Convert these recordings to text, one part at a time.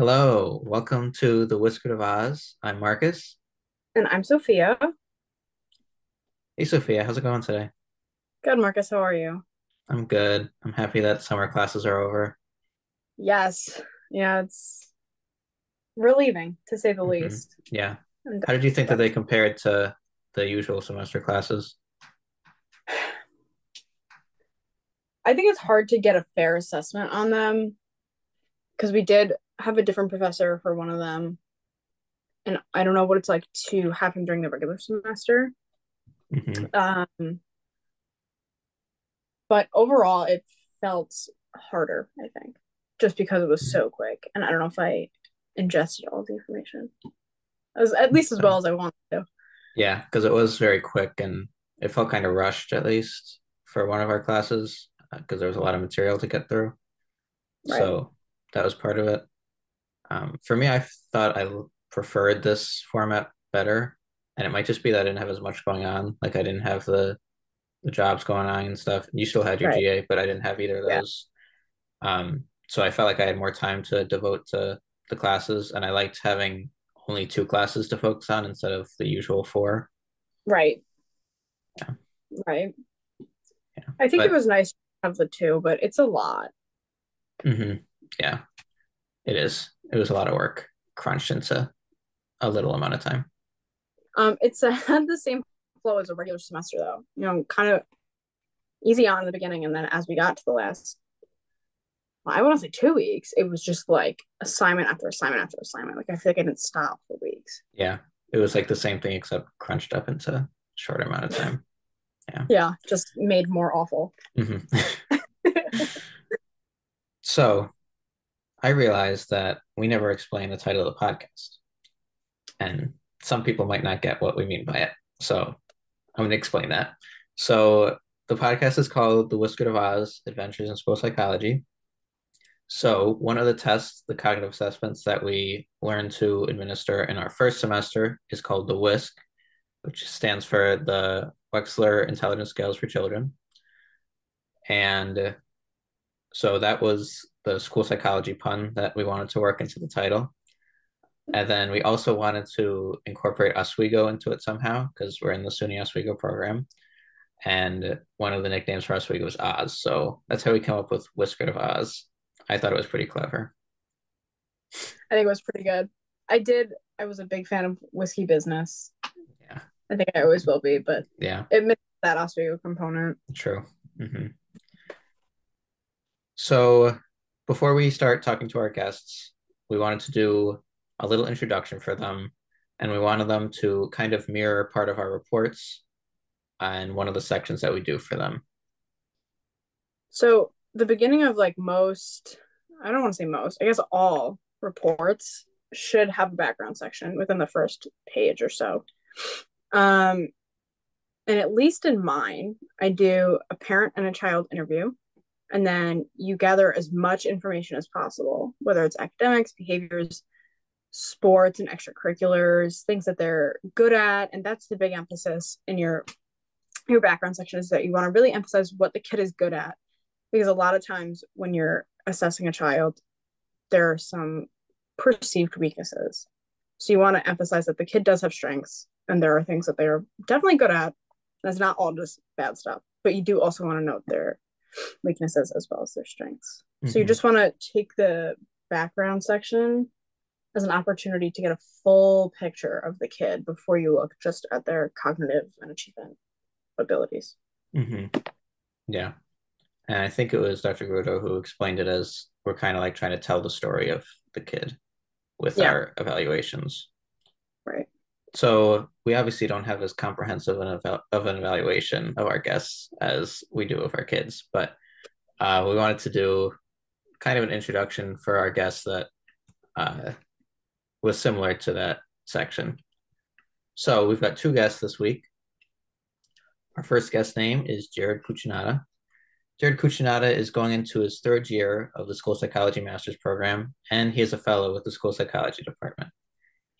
Hello, welcome to the Whisker of Oz. I'm Marcus. And I'm Sophia. Hey, Sophia, how's it going today? Good, Marcus. How are you? I'm good. I'm happy that summer classes are over. Yes. Yeah, it's relieving to say the hmm least. Yeah. And How did you think that they compared to the usual semester classes? I think it's hard to get a fair assessment on them because we did have a different professor for one of them. And I don't know what it's like to have him during the regular semester. hmm Um, but overall, it felt harder, I think, just because it was so quick. And I don't know if I ingested all the information as at least as well as I wanted to. yeah, because it was very quick and it felt kind of rushed, at least for one of our classes, because there was a lot of material to get through. Right. So that was part of it. Um, for me, I thought I preferred this format better, and it might just be that I didn't have as much going on. Like I didn't have the the jobs going on and stuff. You still had your Right. GA, but I didn't have either of Yeah. those. Um, so I felt like I had more time to devote to the classes, and I liked having only two classes to focus on instead of the usual four. Right. Yeah, Right. yeah. I think it was nice to have the two, but it's a lot. Mm-hmm. yeah, it is. It was a lot of work crunched into a little amount of time. Um, it's uh, had the same flow as a regular semester though. You know, kind of easy on in the beginning, and then as we got to the last, well, I want to say two weeks, it was just like assignment after assignment after assignment. Like I feel like I didn't stop for weeks. Yeah, it was like the same thing except crunched up into a short amount of time. Yeah. Yeah, just made more awful. hmm So I realized that we never explained the title of the podcast, and some people might not get what we mean by it. So I'm going to explain that. So the podcast is called The Whisker of Oz Adventures in School Psychology. So one of the tests, the cognitive assessments that we learn to administer in our first semester is called the WISC, which stands for the Wechsler Intelligence Scales for Children. And so that was the school psychology pun that we wanted to work into the title. And then we also wanted to incorporate Oswego into it somehow because we're in the SUNY Oswego program. And one of the nicknames for Oswego was Oz. So that's how we came up with Whisker of Oz. I thought it was pretty clever. I think it was pretty good. I did. I was a big fan of whiskey business. Yeah. I think I always will be, but Yeah. it missed that Oswego component. True. hmm So before we start talking to our guests, we wanted to do a little introduction for them, and we wanted them to kind of mirror part of our reports and one of the sections that we do for them. So the beginning of like most, I don't want to say most, I guess all reports should have a background section within the first page or so. Um, and at least in mine, I do a parent and a child interview, and then you gather as much information as possible, whether it's academics, behaviors, sports, and extracurriculars, things that they're good at, and that's the big emphasis in your your background section is that you want to really emphasize what the kid is good at. Because a lot of times when you're assessing a child there are some perceived weaknesses. So you want to emphasize that the kid does have strengths and there are things that they're definitely good at. That's not all just bad stuff but you do also want to note their weaknesses as well as their strengths so you hmm just want to take the background section as an opportunity to get a full picture of the kid before you look just at their cognitive and achievement abilities hmm Yeah. And I think it was Dr. Grudo who explained it as we're kind of like trying to tell the story of the kid with yeah our evaluations. right So we obviously don't have as comprehensive an of an evaluation of our guests as we do of our kids, but uh, we wanted to do kind of an introduction for our guests that uh, was similar to that section. So we've got two guests this week. Our first guest name is Jared Cucinotta. Jared Cucinotta is going into his third year of the School Psychology Master's Program, and he is a fellow with the School Psychology Department.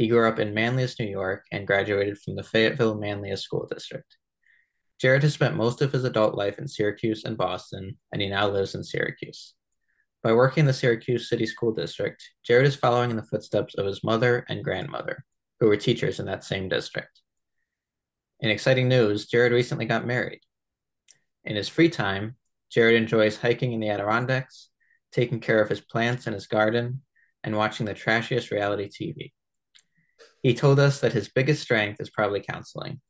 He grew up in Manlius, New York, and graduated from the Fayetteville Manlius School District. Jared has spent most of his adult life in Syracuse and Boston, and he now lives in Syracuse. By working in the Syracuse City School District, Jared is following in the footsteps of his mother and grandmother, who were teachers in that same district. In exciting news, Jared recently got married. In his free time, Jared enjoys hiking in the Adirondacks, taking care of his plants and his garden, and watching the trashiest reality TV. He told us that his biggest strength is probably counseling.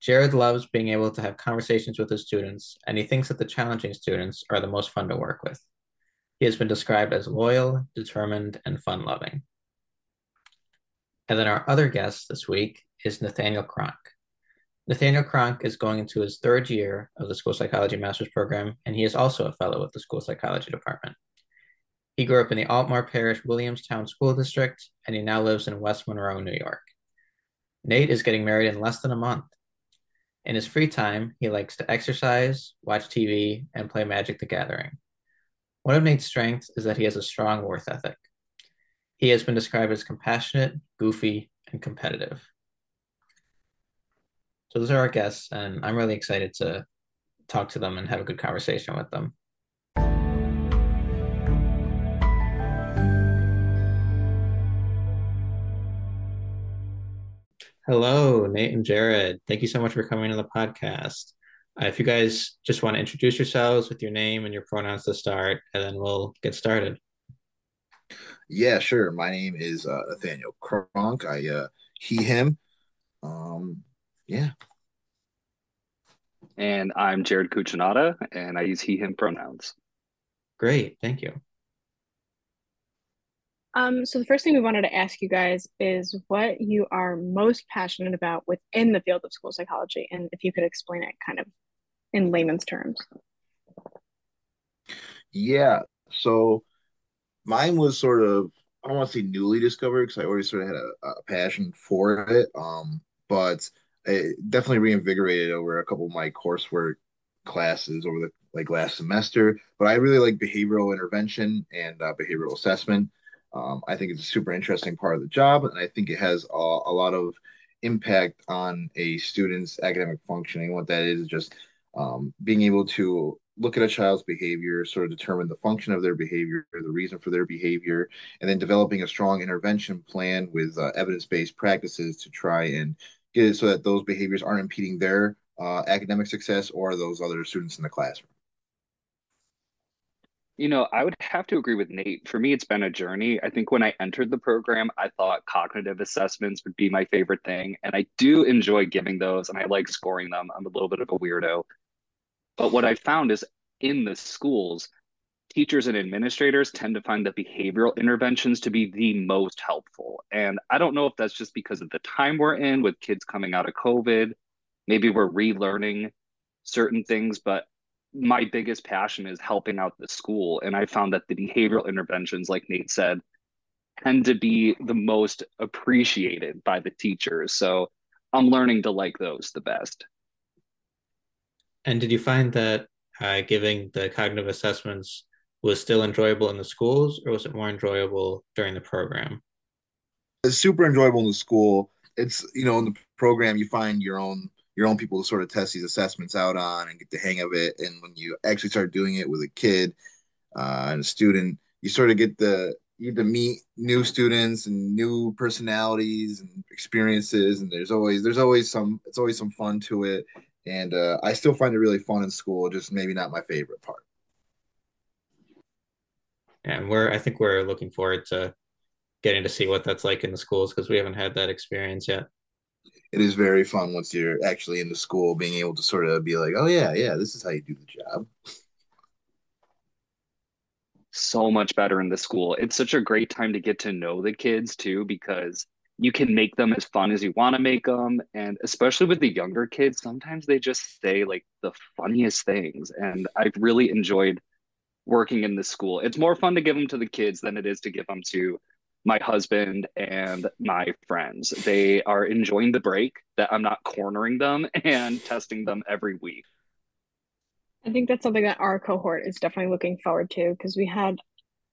Jared loves being able to have conversations with his students, and he thinks that the challenging students are the most fun to work with. He has been described as loyal, determined, and fun loving. And then our other guest this week is Nathaniel Cronk. Nathaniel Cronk is going into his third year of the school psychology master's program, and he is also a fellow with the school psychology department. He grew up in the Altmar Parish Williamstown School District, and he now lives in West Monroe, New York. Nate is getting married in less than a month. In his free time, he likes to exercise, watch TV, and play Magic the Gathering. One of Nate's strengths is that he has a strong worth ethic. He has been described as compassionate, goofy, and competitive. So those are our guests, and I'm really excited to talk to them and have a good conversation with them. Hello, Nate and Jared. Thank you so much for coming to the podcast. Uh, if you guys just want to introduce yourselves with your name and your pronouns to start, and then we'll get started. Yeah, sure. My name is uh, Nathaniel Cronk. I uh, he him. Um, yeah. And I'm Jared Cucinotta, and I use he, him pronouns. Great. Thank you. Um, so the first thing we wanted to ask you guys is what you are most passionate about within the field of school psychology, and if you could explain it kind of in layman's terms. Yeah. So mine was sort of I don't want to say newly discovered because I always sort of had a, a passion for it. Um, but it definitely reinvigorated over a couple of my coursework classes over the like last semester. But I really like behavioral intervention and uh, behavioral assessment. Um, I think it's a super interesting part of the job, and I think it has a, a lot of impact on a student's academic functioning. What that is, is just um, being able to look at a child's behavior, sort of determine the function of their behavior, the reason for their behavior, and then developing a strong intervention plan with uh, evidence-based practices to try and get it so that those behaviors aren't impeding their uh, academic success or those other students in the classroom. You know, I would have to agree with Nate. For me, it's been a journey. I think when I entered the program, I thought cognitive assessments would be my favorite thing. And I do enjoy giving those and I like scoring them. I'm a little bit of a weirdo. But what I found is in the schools, teachers and administrators tend to find the behavioral interventions to be the most helpful. And I don't know if that's just because of the time we're in with kids coming out of COVID. Maybe we're relearning certain things, but my biggest passion is helping out the school. And I found that the behavioral interventions, like Nate said, tend to be the most appreciated by the teachers. So I'm learning to like those the best. And did you find that uh, giving the cognitive assessments was still enjoyable in the schools, or was it more enjoyable during the program? It's super enjoyable in the school. It's you know in the program you find your own your own people to sort of test these assessments out on and get the hang of it. And when you actually start doing it with a kid uh, and a student, you sort of get the you get to meet new students and new personalities and experiences. And there's always there's always some it's always some fun to it. And uh, I still find it really fun in school, just maybe not my favorite part. And we're I think we're looking forward to getting to see what that's like in the schools because we haven't had that experience yet it is very fun once you're actually in the school being able to sort of be like, oh yeah, yeah, this is how you do the job. So much better in the school. It's such a great time to get to know the kids too, because you can make them as fun as you want to make them. And especially with the younger kids, sometimes they just say like the funniest things. And I've really enjoyed working in the school. It's more fun to give them to the kids than it is to give them to my husband and my friends. They are enjoying the break that I'm not cornering them and testing them every week. I think that's something that our cohort is definitely looking forward to because we had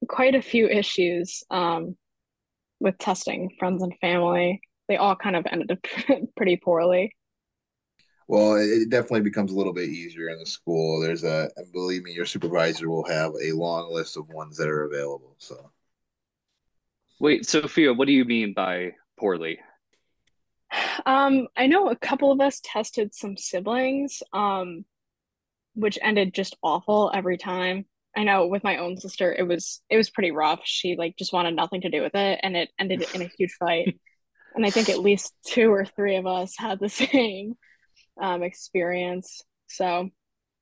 quite a few issues um, with testing friends and family. They all kind of ended up pretty poorly. Well, it definitely becomes a little bit easier in the school. There's a, and believe me, your supervisor will have a long list of ones that are available. So, Wait, Sophia, what do you mean by poorly? Um, I know a couple of us tested some siblings, um, which ended just awful every time. I know with my own sister, it was it was pretty rough. She like just wanted nothing to do with it, and it ended in a huge fight. And I think at least two or three of us had the same um, experience. So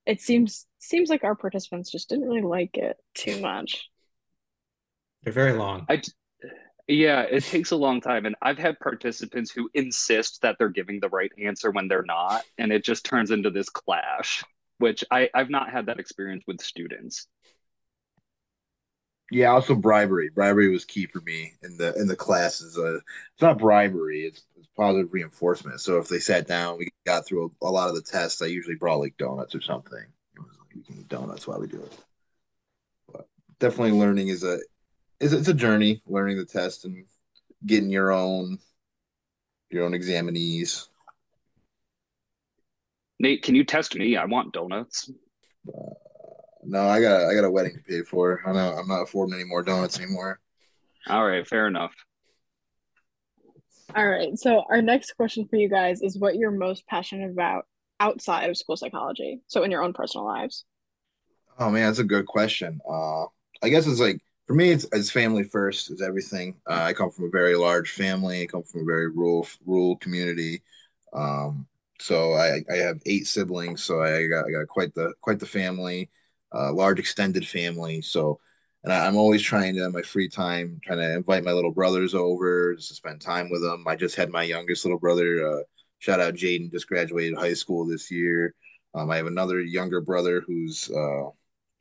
it seems seems like our participants just didn't really like it too much. They're very long. I yeah, it takes a long time, and I've had participants who insist that they're giving the right answer when they're not, and it just turns into this clash, which I I've not had that experience with students. yeah, also bribery. Bribery was key for me in the in the classes. Uh, it's not bribery; it's, it's positive reinforcement. So if they sat down, we got through a, a lot of the tests. I usually brought like donuts or something. It was like we can eat donuts while we do it. But definitely, learning is a is it's a journey. Learning the test and getting your own your own examinees. Nate, can you test me? I want donuts. Uh, no, I got I got a wedding to pay for. I know I'm not affording any more donuts anymore. All right, fair enough. All right. So our next question for you guys is what you're most passionate about outside of school psychology. So in your own personal lives. Oh man, that's a good question. Uh, I guess it's like for me, it's, it's family first. Is everything. Uh, I come from a very large family. I come from a very rural rural community. Um, so I, I have eight siblings. So I got I got quite the quite the family, uh, large extended family. So, and I, I'm always trying to in my free time trying to invite my little brothers over to spend time with them. I just had my youngest little brother. Uh, shout out Jaden, just graduated high school this year. Um, I have another younger brother who's uh,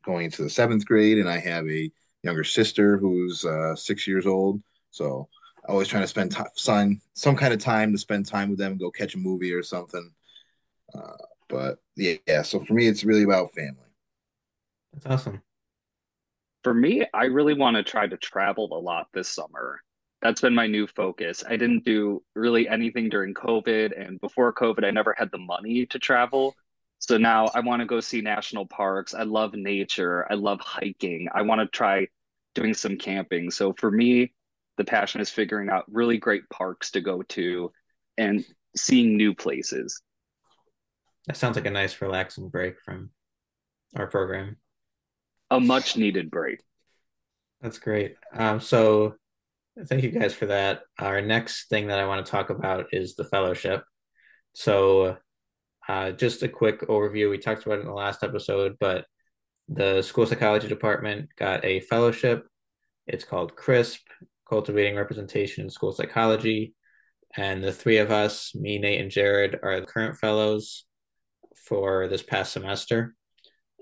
going into the seventh grade, and I have a younger sister who's uh, six years old. So I always trying to spend time, some some kind of time to spend time with them, go catch a movie or something. Uh, but yeah, yeah, so for me, it's really about family. That's awesome. For me, I really want to try to travel a lot this summer. That's been my new focus. I didn't do really anything during COVID, and before COVID, I never had the money to travel. So now I want to go see national parks. I love nature. I love hiking. I want to try doing some camping. So for me, the passion is figuring out really great parks to go to and seeing new places. That sounds like a nice relaxing break from our program. A much needed break. That's great. Um, so thank you guys for that. Our next thing that I want to talk about is the fellowship. So uh, just a quick overview. We talked about it in the last episode, but the school psychology department got a fellowship. It's called CRISP, Cultivating Representation in School Psychology. And the three of us, me, Nate, and Jared, are the current fellows for this past semester.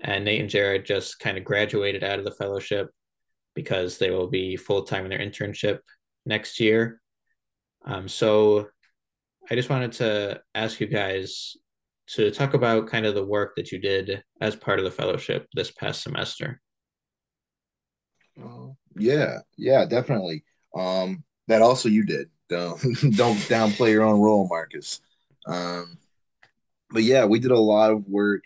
And Nate and Jared just kind of graduated out of the fellowship because they will be full time in their internship next year. Um, so I just wanted to ask you guys to talk about kind of the work that you did as part of the fellowship this past semester. Uh, yeah, yeah, definitely. Um, that also you did. Don't don't downplay your own role, Marcus. Um, but yeah, we did a lot of work.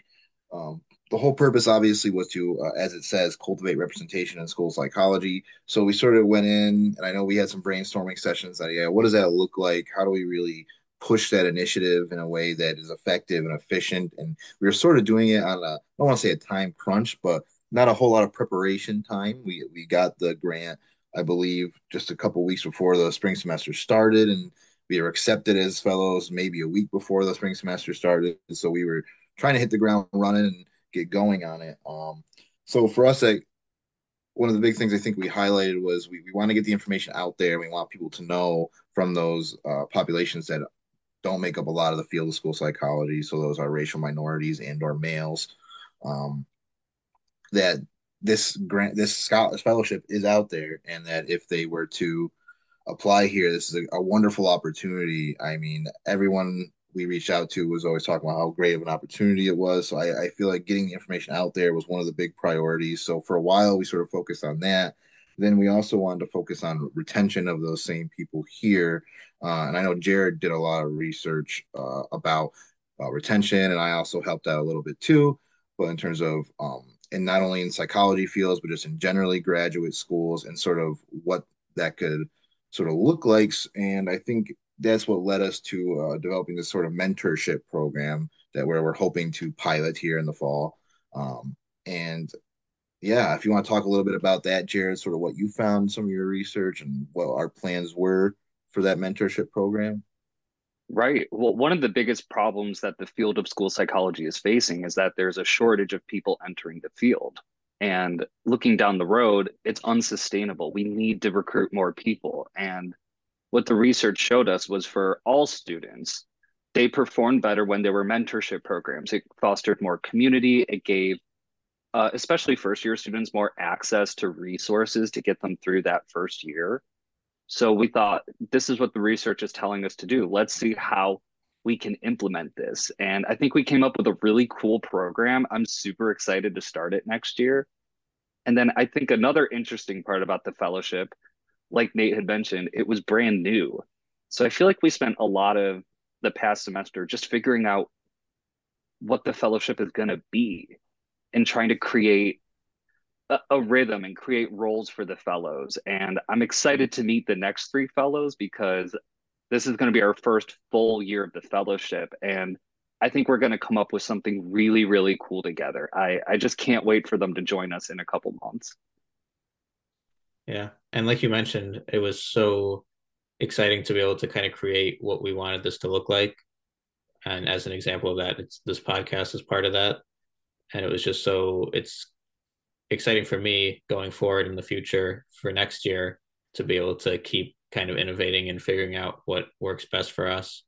Um, the whole purpose, obviously, was to, uh, as it says, cultivate representation in school psychology. So we sort of went in, and I know we had some brainstorming sessions. That yeah, what does that look like? How do we really push that initiative in a way that is effective and efficient? And we were sort of doing it on a, I don't want to say a time crunch, but not a whole lot of preparation time. We we got the grant, I believe, just a couple weeks before the spring semester started, and we were accepted as fellows maybe a week before the spring semester started. So we were trying to hit the ground running and get going on it. Um, so for us, like one of the big things I think we highlighted was we, we want to get the information out there. We want people to know from those uh, populations that don't make up a lot of the field of school psychology. So those are racial minorities and or males. Um, that this grant, this scholarship fellowship is out there, and that if they were to apply here, this is a, a wonderful opportunity. I mean, everyone we reached out to was always talking about how great of an opportunity it was. So I, I, feel like getting the information out there was one of the big priorities. So for a while, we sort of focused on that. Then we also wanted to focus on retention of those same people here. Uh, and I know Jared did a lot of research uh, about uh, retention, and I also helped out a little bit too. But in terms of um, and not only in psychology fields, but just in generally graduate schools and sort of what that could sort of look like. And I think that's what led us to uh, developing this sort of mentorship program that where we're hoping to pilot here in the fall. Um, and yeah, if you want to talk a little bit about that, Jared, sort of what you found some of your research and what our plans were for that mentorship program. Right. Well, one of the biggest problems that the field of school psychology is facing is that there's a shortage of people entering the field. And looking down the road, it's unsustainable. We need to recruit more people. And what the research showed us was for all students, they performed better when there were mentorship programs. It fostered more community. It gave, uh, especially first year students, more access to resources to get them through that first year. So we thought this is what the research is telling us to do. Let's see how we can implement this. And I think we came up with a really cool program. I'm super excited to start it next year. And then I think another interesting part about the fellowship, like Nate had mentioned, it was brand new. So I feel like we spent a lot of the past semester just figuring out what the fellowship is going to be and trying to create a, a rhythm and create roles for the fellows. And I'm excited to meet the next three fellows because this is going to be our first full year of the fellowship. And I think we're going to come up with something really, really cool together. I, I just can't wait for them to join us in a couple months. Yeah. And like you mentioned, it was so exciting to be able to kind of create what we wanted this to look like. And as an example of that, it's this podcast is part of that. And it was just so it's exciting for me going forward in the future for next year to be able to keep kind of innovating and figuring out what works best for us.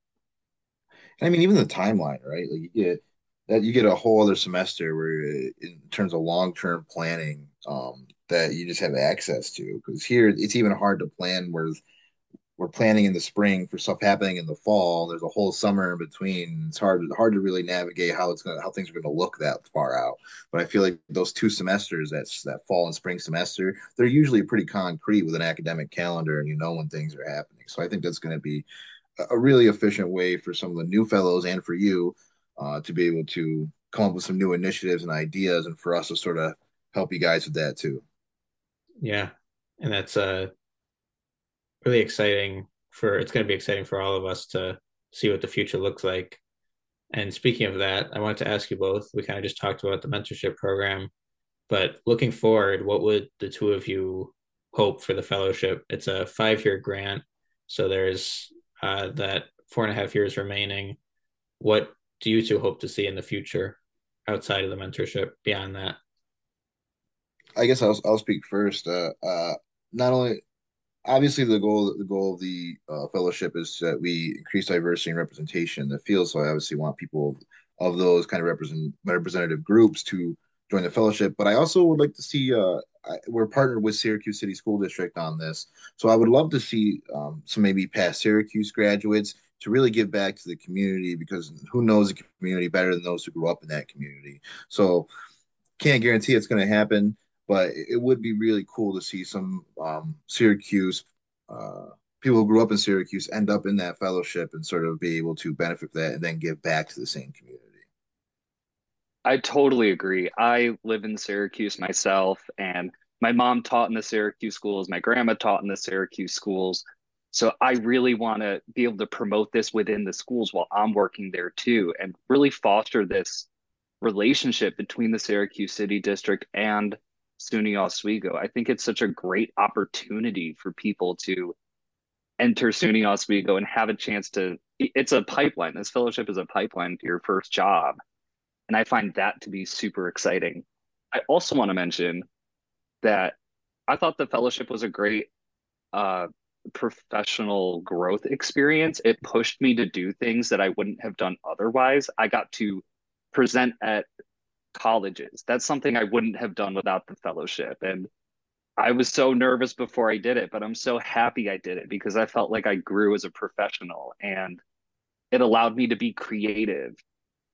I mean, even the timeline, right? Like you get that you get a whole other semester where, in terms of long term planning, um, that you just have access to. Because here, it's even hard to plan where we're planning in the spring for stuff happening in the fall. There's a whole summer in between. It's hard hard to really navigate how it's gonna how things are gonna look that far out. But I feel like those two semesters, that's that fall and spring semester, they're usually pretty concrete with an academic calendar, and you know when things are happening. So I think that's to be a really efficient way for some of the new fellows and for you uh, to be able to come up with some new initiatives and ideas, and for us to sort of help you guys with that too. Yeah, and that's uh really exciting for it's going to be exciting for all of us to see what the future looks like. And speaking of that, I wanted to ask you both. We kind of just talked about the mentorship program, but looking forward, what would the two of you hope for the fellowship? It's a five year grant, so there's uh, that four and a half years remaining. What do you two hope to see in the future outside of the mentorship beyond that? I guess I'll I'll speak first. Uh, uh, not only obviously the goal the goal of the uh, fellowship is that we increase diversity and representation in the field. So I obviously want people of, those kind of represent representative groups to join the fellowship. But I also would like to see uh, I, we're partnered with Syracuse City School District on this, so I would love to see um, some maybe past Syracuse graduates to really give back to the community because who knows the community better than those who grew up in that community. So can't guarantee it's going to happen but it would be really cool to see some um, Syracuse uh, people who grew up in Syracuse end up in that fellowship and sort of be able to benefit from that and then give back to the same community. I totally agree. I live in Syracuse myself, and my mom taught in the Syracuse schools. My grandma taught in the Syracuse schools. So I really want to be able to promote this within the schools while I'm working there too, and really foster this relationship between the Syracuse City District and SUNY Oswego. I think it's such a great opportunity for people to enter SUNY Oswego and have a chance to. It's a pipeline. This fellowship is a pipeline to your first job, and I find that to be super exciting. I also want to mention that I thought the fellowship was a great uh, professional growth experience. It pushed me to do things that I wouldn't have done otherwise. I got to present at colleges. That's something I wouldn't have done without the fellowship. And I was so nervous before I did it, but I'm so happy I did it because I felt like I grew as a professional and it allowed me to be creative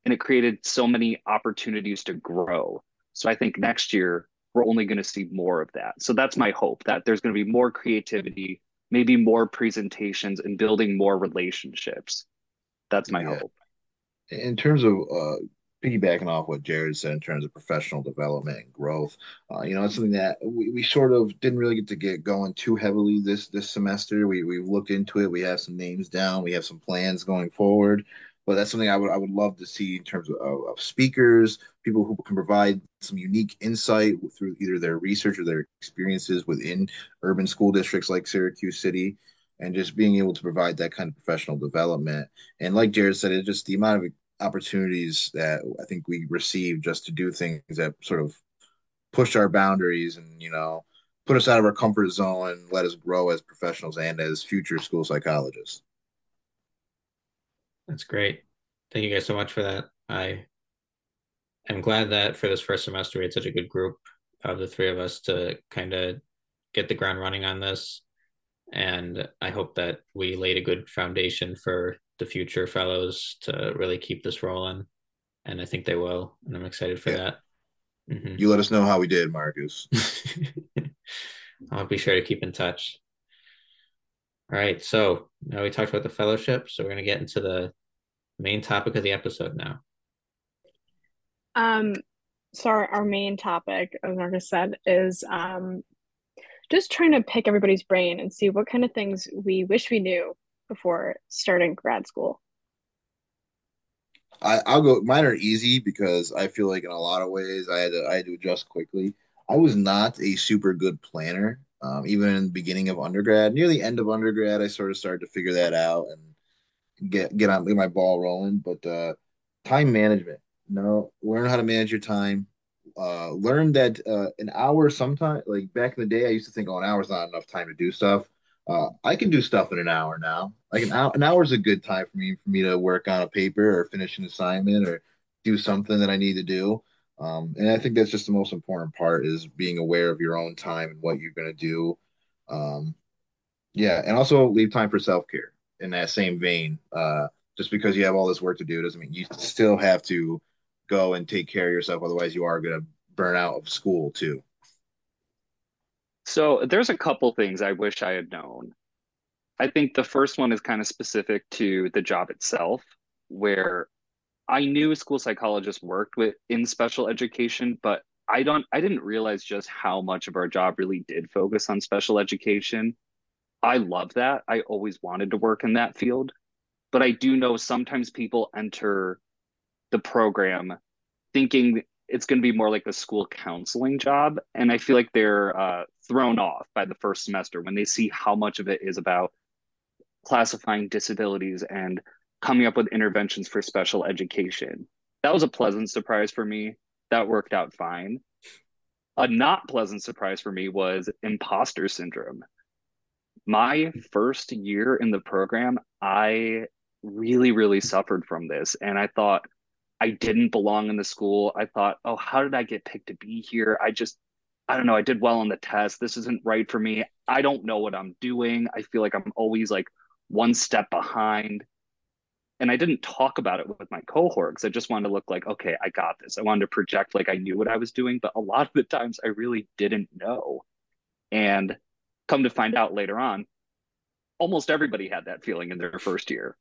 and it created so many opportunities to grow. So I think next year we're only going to see more of that. So that's my hope that there's going to be more creativity, maybe more presentations and building more relationships. That's my yeah. hope. in terms of uh, piggybacking off what Jared said in terms of professional development and growth, uh, you know, it's something that we, we sort of didn't really get to get going too heavily this this semester. We we've looked into it. We have some names down. We have some plans going forward. But that's something I would I would love to see in terms of, of speakers, people who can provide some unique insight through either their research or their experiences within urban school districts like Syracuse City and just being able to provide that kind of professional development. And like Jared said, it's just the amount of opportunities that I think we receive just to do things that sort of push our boundaries and, you know, put us out of our comfort zone and let us grow as professionals and as future school psychologists. That's great. Thank you guys so much for that. I am glad that for this first semester we had such a good group of the three of us to kind of get the ground running on this and I hope that we laid a good foundation for the future fellows to really keep this rolling. And I think they will. And I'm excited for yeah. that. Mm-hmm. You let us know how we did, Marcus. I'll be sure to keep in touch. All right. So now we talked about the fellowship. So we're going to get into the main topic of the episode now. Um, so our, our main topic, as Marcus said, is um, just trying to pick everybody's brain and see what kind of things we wish we knew before starting grad school. I, I'll go. Mine are easy because I feel like in a lot of ways I had to I had to adjust quickly. I was not a super good planner. Um, even in the beginning of undergrad, near the end of undergrad, I sort of started to figure that out and get get on get my ball rolling. But uh, time management, no, learn how to manage your time uh, learned that uh, an hour sometimes, like back in the day, I used to think, oh, an hour's not enough time to do stuff. Uh, I can do stuff in an hour now. Like an hour, an hour is a good time for me for me to work on a paper or finish an assignment or do something that I need to do. Um, and I think that's just the most important part is being aware of your own time and what you're going to do. Um, yeah, and also leave time for self care in that same vein. Uh, just because you have all this work to do doesn't mean you still have to go and take care of yourself. Otherwise, you are going to burn out of school too. So there's a couple things I wish I had known. I think the first one is kind of specific to the job itself, where I knew school psychologists worked with in special education, but I don't I didn't realize just how much of our job really did focus on special education. I love that. I always wanted to work in that field. But I do know sometimes people enter the program thinking it's going to be more like a school counseling job and i feel like they're uh, thrown off by the first semester when they see how much of it is about classifying disabilities and coming up with interventions for special education. That was a pleasant surprise for me. That worked out fine. A not pleasant surprise for me was imposter syndrome. My first year in the program i really really suffered from this and i thought I didn't belong in the school. I thought, oh, how did I get picked to be here? I just, I don't know. I did well on the test. This isn't right for me. I don't know what I'm doing. I feel like I'm always like one step behind. And I didn't talk about it with my cohort because I just wanted to look like, okay, I got this. I wanted to project like I knew what I was doing. But a lot of the times I really didn't know. And come to find out later on, almost everybody had that feeling in their first year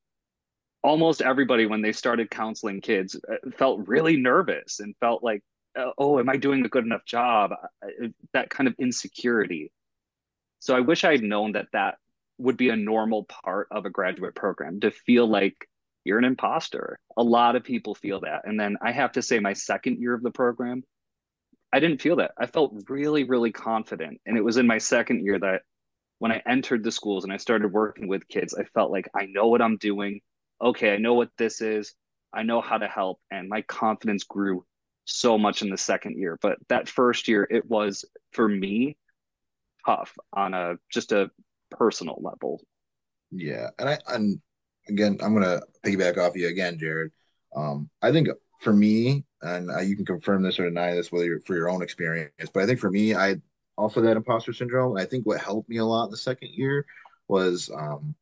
almost everybody when they started counseling kids uh, felt really nervous and felt like uh, oh am i doing a good enough job? That kind of insecurity. So i wish i had known that that would be a normal part of a graduate program to feel like you're an imposter. A lot of people feel that. And then i have to say my second year of the program i didn't feel that. I felt really really confident. And it was in my second year that when i entered the schools and i started working with kids i felt like i know what i'm doing okay, I know what this is. I know how to help. And my confidence grew so much in the second year. But that first year, it was for me tough on a just a personal level. Yeah. And I, and again, I'm going to piggyback off you again, Jared. Um, I think for me, and you can confirm this or deny this, whether for your own experience, but I think for me, I also that imposter syndrome. I think what helped me a lot in the second year was um,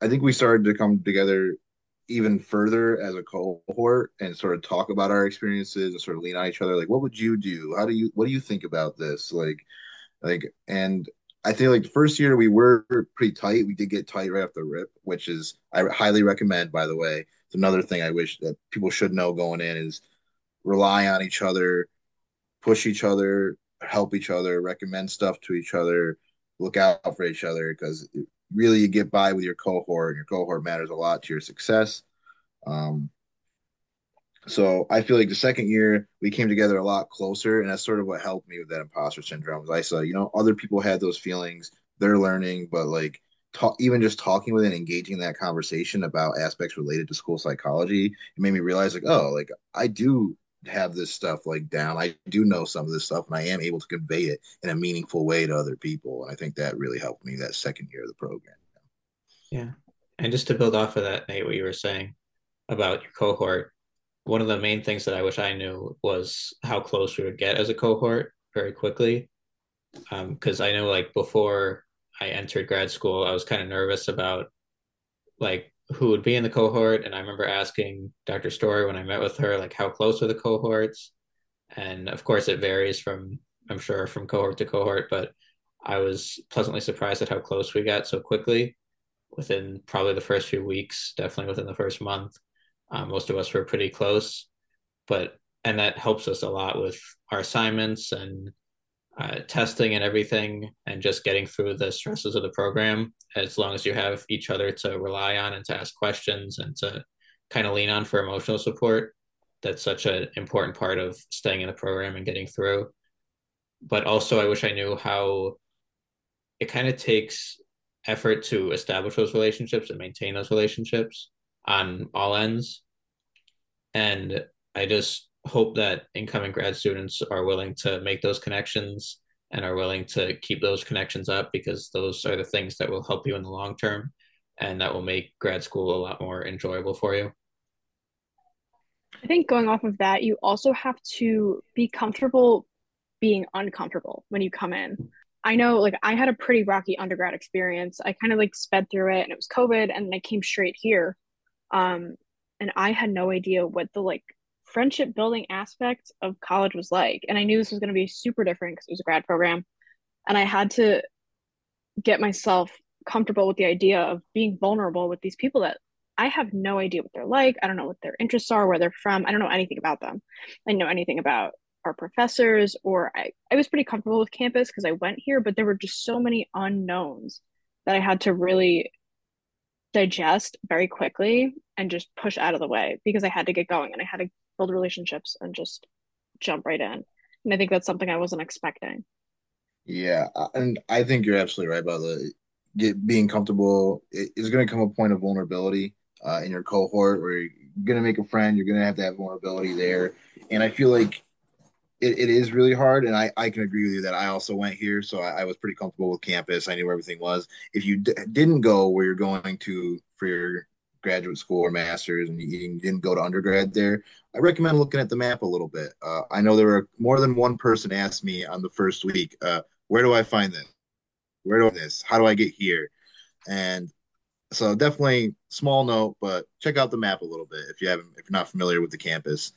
I think we started to come together even further as a cohort and sort of talk about our experiences and sort of lean on each other like what would you do how do you what do you think about this like like and I think like the first year we were pretty tight. We did get tight right off the rip, which is I highly recommend. By the way, it's another thing I wish that people should know going in is rely on each other, push each other, help each other, recommend stuff to each other, look out for each other because really you get by with your cohort and your cohort matters a lot to your success. Um, so I feel like the second year we came together a lot closer, and that's sort of what helped me with that imposter syndrome. I saw, you know, other people had those feelings, they're learning, but like talk, even just talking with and engaging in that conversation about aspects related to school psychology, it made me realize like, oh, like I do have this stuff like down. I do know some of this stuff, and I am able to convey it in a meaningful way to other people. And I think that really helped me that second year of the program. Yeah, and just to build off of that, Nate, what you were saying about your cohort, one of the main things that I wish I knew was how close we would get as a cohort very quickly. Because um, I know, like before I entered grad school, I was kind of nervous about like who would be in the cohort. And I remember asking Dr. Story when I met with her, like, how close are the cohorts? And of course, it varies from, I'm sure, from cohort to cohort, but I was pleasantly surprised at how close we got so quickly within probably the first few weeks, definitely within the first month. Um, most of us were pretty close, but, and that helps us a lot with our assignments and uh, testing and everything and just getting through the stresses of the program as long as you have each other to rely on and to ask questions and to kind of lean on for emotional support that's such an important part of staying in the program and getting through. But also i wish i knew how it kind of takes effort to establish those relationships and maintain those relationships on all ends. And i just hope that incoming grad students are willing to make those connections and are willing to keep those connections up because those are the things that will help you in the long term and that will make grad school a lot more enjoyable for you. I think going off of that, you also have to be comfortable being uncomfortable when you come in. I know like I had a pretty rocky undergrad experience. I kind of like sped through it and it was COVID and I came straight here. Um and I had no idea what the like friendship building aspect of college was like. And I knew this was going to be super different because it was a grad program. And I had to get myself comfortable with the idea of being vulnerable with these people that I have no idea what they're like. I don't know what their interests are, where they're from. I don't know anything about them. I know anything about our professors, or I, I was pretty comfortable with campus because I went here, but there were just so many unknowns that I had to really digest very quickly and just push out of the way because I had to get going and I had to build relationships and just jump right in. And I think that's something I wasn't expecting. Yeah, and I think you're absolutely right about the get, being comfortable. It is going to come a point of vulnerability uh, in your cohort where you're going to make a friend. You're going to have to have vulnerability there, and I feel like it, it is really hard. And I, I can agree with you that I also went here, so I, I was pretty comfortable with campus. I knew where everything was. If you d- didn't go where you're going to for your graduate school or master's and you didn't go to undergrad there, I recommend looking at the map a little bit. Uh, I know there were more than one person asked me on the first week, uh, where do I find this? Where do I this? How do I get here? And so definitely small note, but check out the map a little bit if you haven't, if you're not familiar with the campus.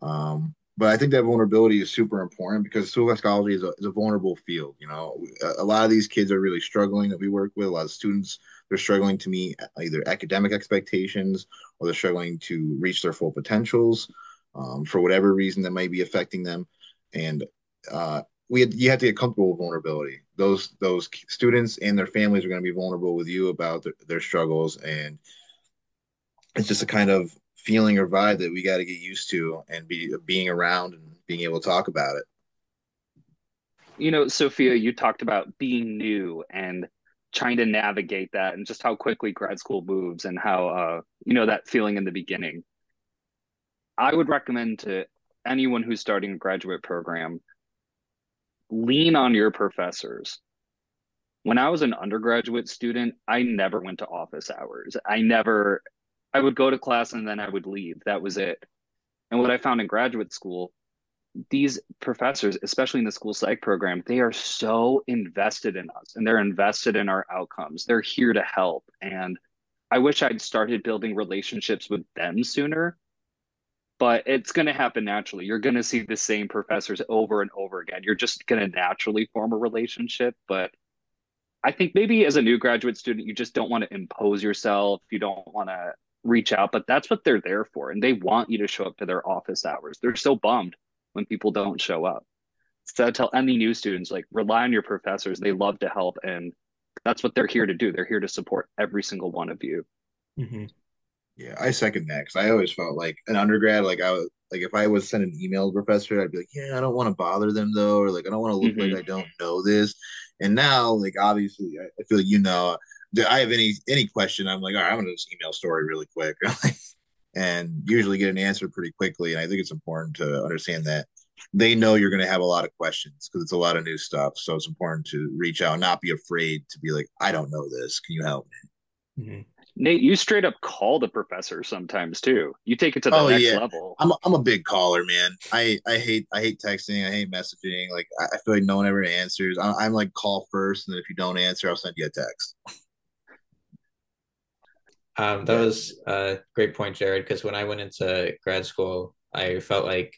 Um, but I think that vulnerability is super important because school psychology is a, is a vulnerable field. You know, a, a lot of these kids are really struggling that we work with. A lot of students they're struggling to meet either academic expectations or they're struggling to reach their full potentials um, for whatever reason that might be affecting them. And uh, we had, you have to get comfortable with vulnerability. Those those students and their families are going to be vulnerable with you about their, their struggles, and it's just a kind of feeling or vibe that we got to get used to and be being around and being able to talk about it. You know, Sophia, you talked about being new and trying to navigate that and just how quickly grad school moves and how uh, you know that feeling in the beginning. I would recommend to anyone who's starting a graduate program lean on your professors. When i was an undergraduate student i never went to office hours. I never i would go to class and then i would leave. That was it. And what i found in graduate school these professors, especially in the school psych program, they are so invested in us and they're invested in our outcomes. They're here to help. And I wish I'd started building relationships with them sooner, but it's going to happen naturally. You're going to see the same professors over and over again. You're just going to naturally form a relationship. But I think maybe as a new graduate student, you just don't want to impose yourself. You don't want to reach out, but that's what they're there for. And they want you to show up to their office hours. They're so bummed when people don't show up. So I tell any new students, like rely on your professors. They love to help. And that's what they're here to do. They're here to support every single one of you. Mm-hmm. Yeah, I second that because I always felt like an undergrad, like I was like if I was send an email to professor, I'd be like, yeah, I don't want to bother them though, or like I don't want to look mm-hmm. like I don't know this. And now, like obviously, I feel like you know, I have any any question, I'm like, all right, I'm gonna just email story really quick, and usually get an answer pretty quickly. And I think it's important to understand that they know you're going to have a lot of questions because it's a lot of new stuff. So it's important to reach out, not be afraid to be like, I don't know this. Can you help me? Mm-hmm. Nate, you straight up call the professor sometimes too. You take it to the oh, next yeah. level. I'm a, I'm a big caller, man. I, I hate I hate texting. I hate messaging. Like I, I feel like no one ever answers. I, I'm like call first, and then if you don't answer, I'll send you a text. Um, that was a great point, Jared. Because when I went into grad school, I felt like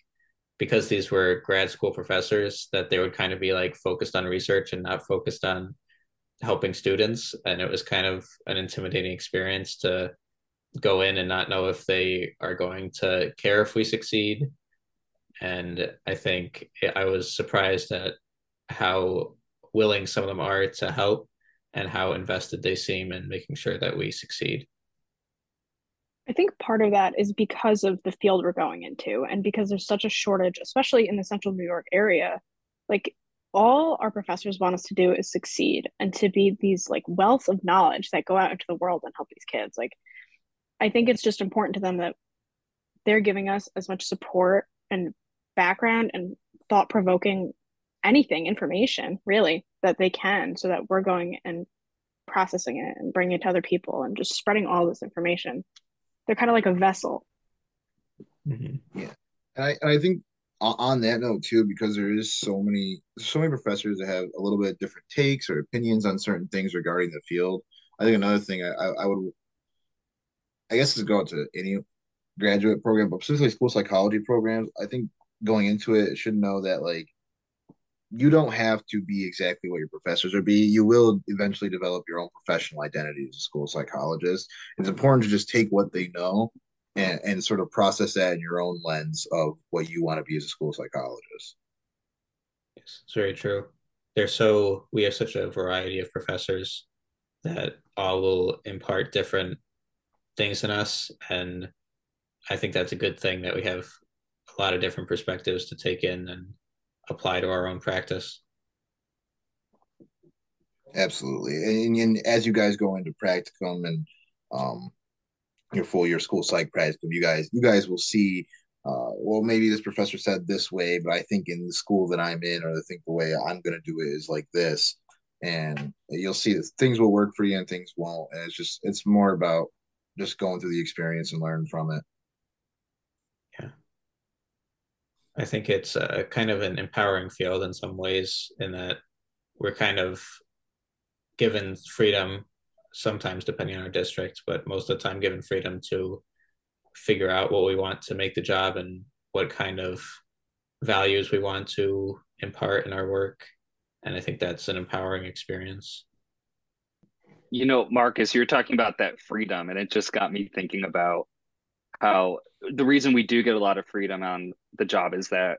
because these were grad school professors, that they would kind of be like focused on research and not focused on helping students. And it was kind of an intimidating experience to go in and not know if they are going to care if we succeed. And i think i was surprised at how willing some of them are to help and how invested they seem in making sure that we succeed I think part of that is because of the field we're going into and because there's such a shortage, especially in the central New York area. Like all our professors want us to do is succeed and to be these like wealth of knowledge that go out into the world and help these kids like i think it's just important to them that they're giving us as much support and background and thought provoking anything information really that they can so that we're going and processing it and bringing it to other people and just spreading all this information they're kind of like a vessel mm-hmm. yeah and I, and I think on that note too, because there is so many so many professors that have a little bit different takes or opinions on certain things regarding the field. I think another thing I, I would, I guess, is go to any graduate program, but specifically school psychology programs. I think going into it, should know that like you don't have to be exactly what your professors are be. You will eventually develop your own professional identity as a school psychologist. It's important to just take what they know and, and sort of process that in your own lens of what you want to be as a school psychologist. Yes, it's very true. They're so we have such a variety of professors that all will impart different things in us and I think that's a good thing that we have a lot of different perspectives to take in and apply to our own practice. Absolutely. And, and as you guys go into practicum and um, your full year school psych practicum, you guys you guys will see. Uh, well, maybe this professor said this way, but I think in the school that I'm in, or I think the way I'm going to do it is like this, and you'll see that things will work for you and things won't. And it's just it's more about just going through the experience and learning from it. Yeah, I think it's a, kind of an empowering field in some ways, in that we're kind of given freedom sometimes depending on our district, but most of the time given freedom to figure out what we want to make the job and what kind of values we want to impart in our work. And I think that's an empowering experience. You know, Marcus, you're talking about that freedom, and it just got me thinking about how the reason we do get a lot of freedom on the job is that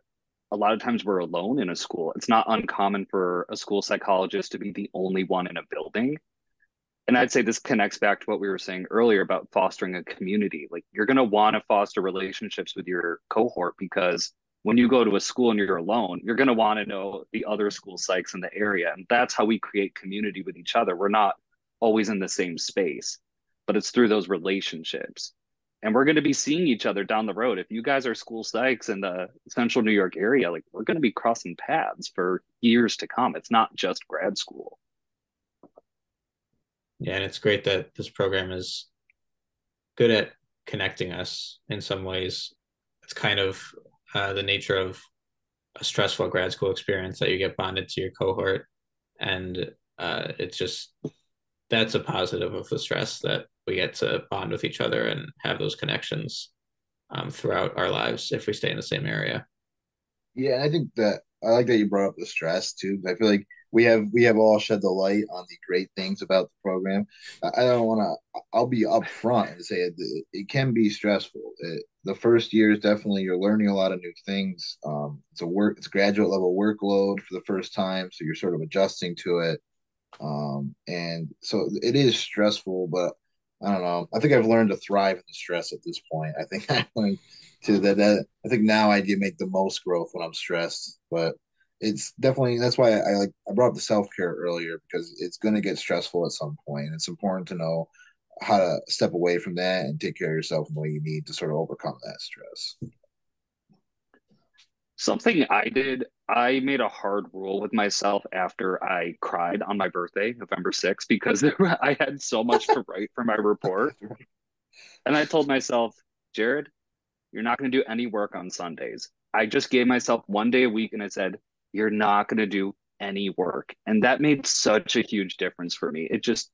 a lot of times we're alone in a school. It's not uncommon for a school psychologist to be the only one in a building and I'd say this connects back to what we were saying earlier about fostering a community. Like you're going to want to foster relationships with your cohort because when you go to a school and you're alone, you're going to want to know the other school psychs in the area. And that's how we create community with each other. We're not always in the same space, but it's through those relationships. And we're going to be seeing each other down the road. If you guys are school psychs in the central New York area, like we're going to be crossing paths for years to come. It's not just grad school. Yeah, and it's great that this program is good at connecting us in some ways. It's kind of uh, the nature of a stressful grad school experience that you get bonded to your cohort, and uh, it's just that's a positive of the stress that we get to bond with each other and have those connections um, throughout our lives if we stay in the same area. Yeah, I think that I like that you brought up the stress too. I feel like we have we have all shed the light on the great things about the program. I don't want to. I'll be upfront and say it, it can be stressful. It, the first year is definitely you're learning a lot of new things. Um, it's a work, it's graduate level workload for the first time, so you're sort of adjusting to it. Um, and so it is stressful, but I don't know. I think I've learned to thrive in the stress at this point. I think I learned to that. that I think now I do make the most growth when I'm stressed, but it's definitely that's why I, like I brought up the self care earlier because it's going to get stressful at some point. It's important to know how to step away from that and take care of yourself in the way you need to sort of overcome that stress. Something I did, I made a hard rule with myself after I cried on my birthday, November 6th, because I had so much to write for my report. And I told myself, Jared, you're not going to do any work on Sundays. I just gave myself one day a week and I said, you're not going to do any work. And that made such a huge difference for me. It just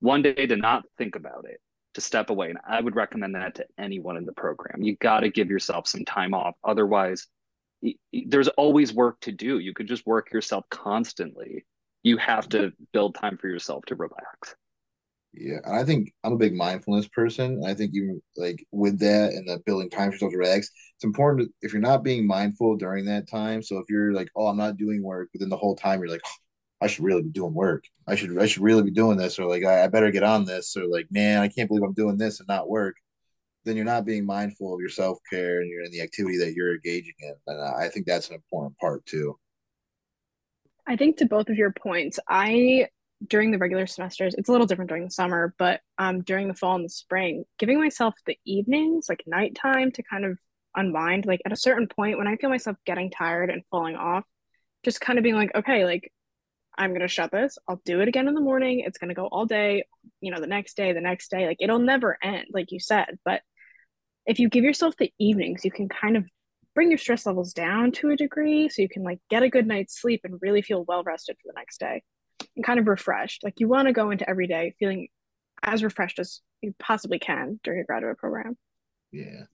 one day to not think about it, to step away. And I would recommend that to anyone in the program. You got to give yourself some time off. Otherwise, there's always work to do. You could just work yourself constantly. You have to build time for yourself to relax. Yeah, and I think I'm a big mindfulness person. I think even like with that and the building time for yourself to relax, it's important to, if you're not being mindful during that time. So if you're like, oh, I'm not doing work, but then the whole time you're like, oh, I should really be doing work. I should I should really be doing this, or like I, I better get on this, or like, man, I can't believe I'm doing this and not work. Then you're not being mindful of your self care and you're in the activity that you're engaging in, and I think that's an important part too. I think to both of your points, I during the regular semesters it's a little different during the summer but um during the fall and the spring giving myself the evenings like nighttime to kind of unwind like at a certain point when i feel myself getting tired and falling off just kind of being like okay like i'm to shut this. I'll do it again in the morning. It's to go all day you know the next day the next day. Like it'll never end like you said but if you give yourself the evenings you can kind of bring your stress levels down to a degree so you can like get a good night's sleep and really feel well rested for the next day and kind of refreshed. Like you want to go into every day feeling as refreshed as you possibly can during a graduate program. Yeah.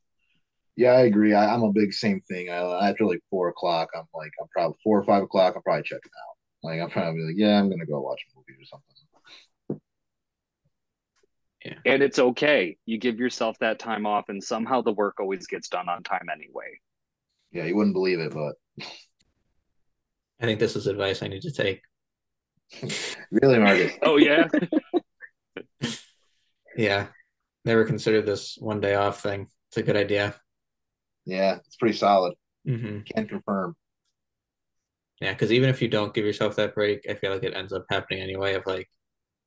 Yeah, I agree. I, am a big same thing. I, after like four o'clock, I'm like, I'm probably four or five o'clock, I'm probably checking out. Like, I'm probably like, yeah, I'm going to go watch a movie or something. Yeah. And it's okay. You give yourself that time off, and somehow the work always gets done on time anyway. Yeah, you wouldn't believe it, but I think this is advice I need to take. really, Marcus? oh yeah. yeah. Never considered this one day off thing. It's a good idea. Yeah, it's pretty solid. Mm-hmm. Can confirm. Yeah, because even if you don't give yourself that break, I feel like it ends up happening anyway. Of like,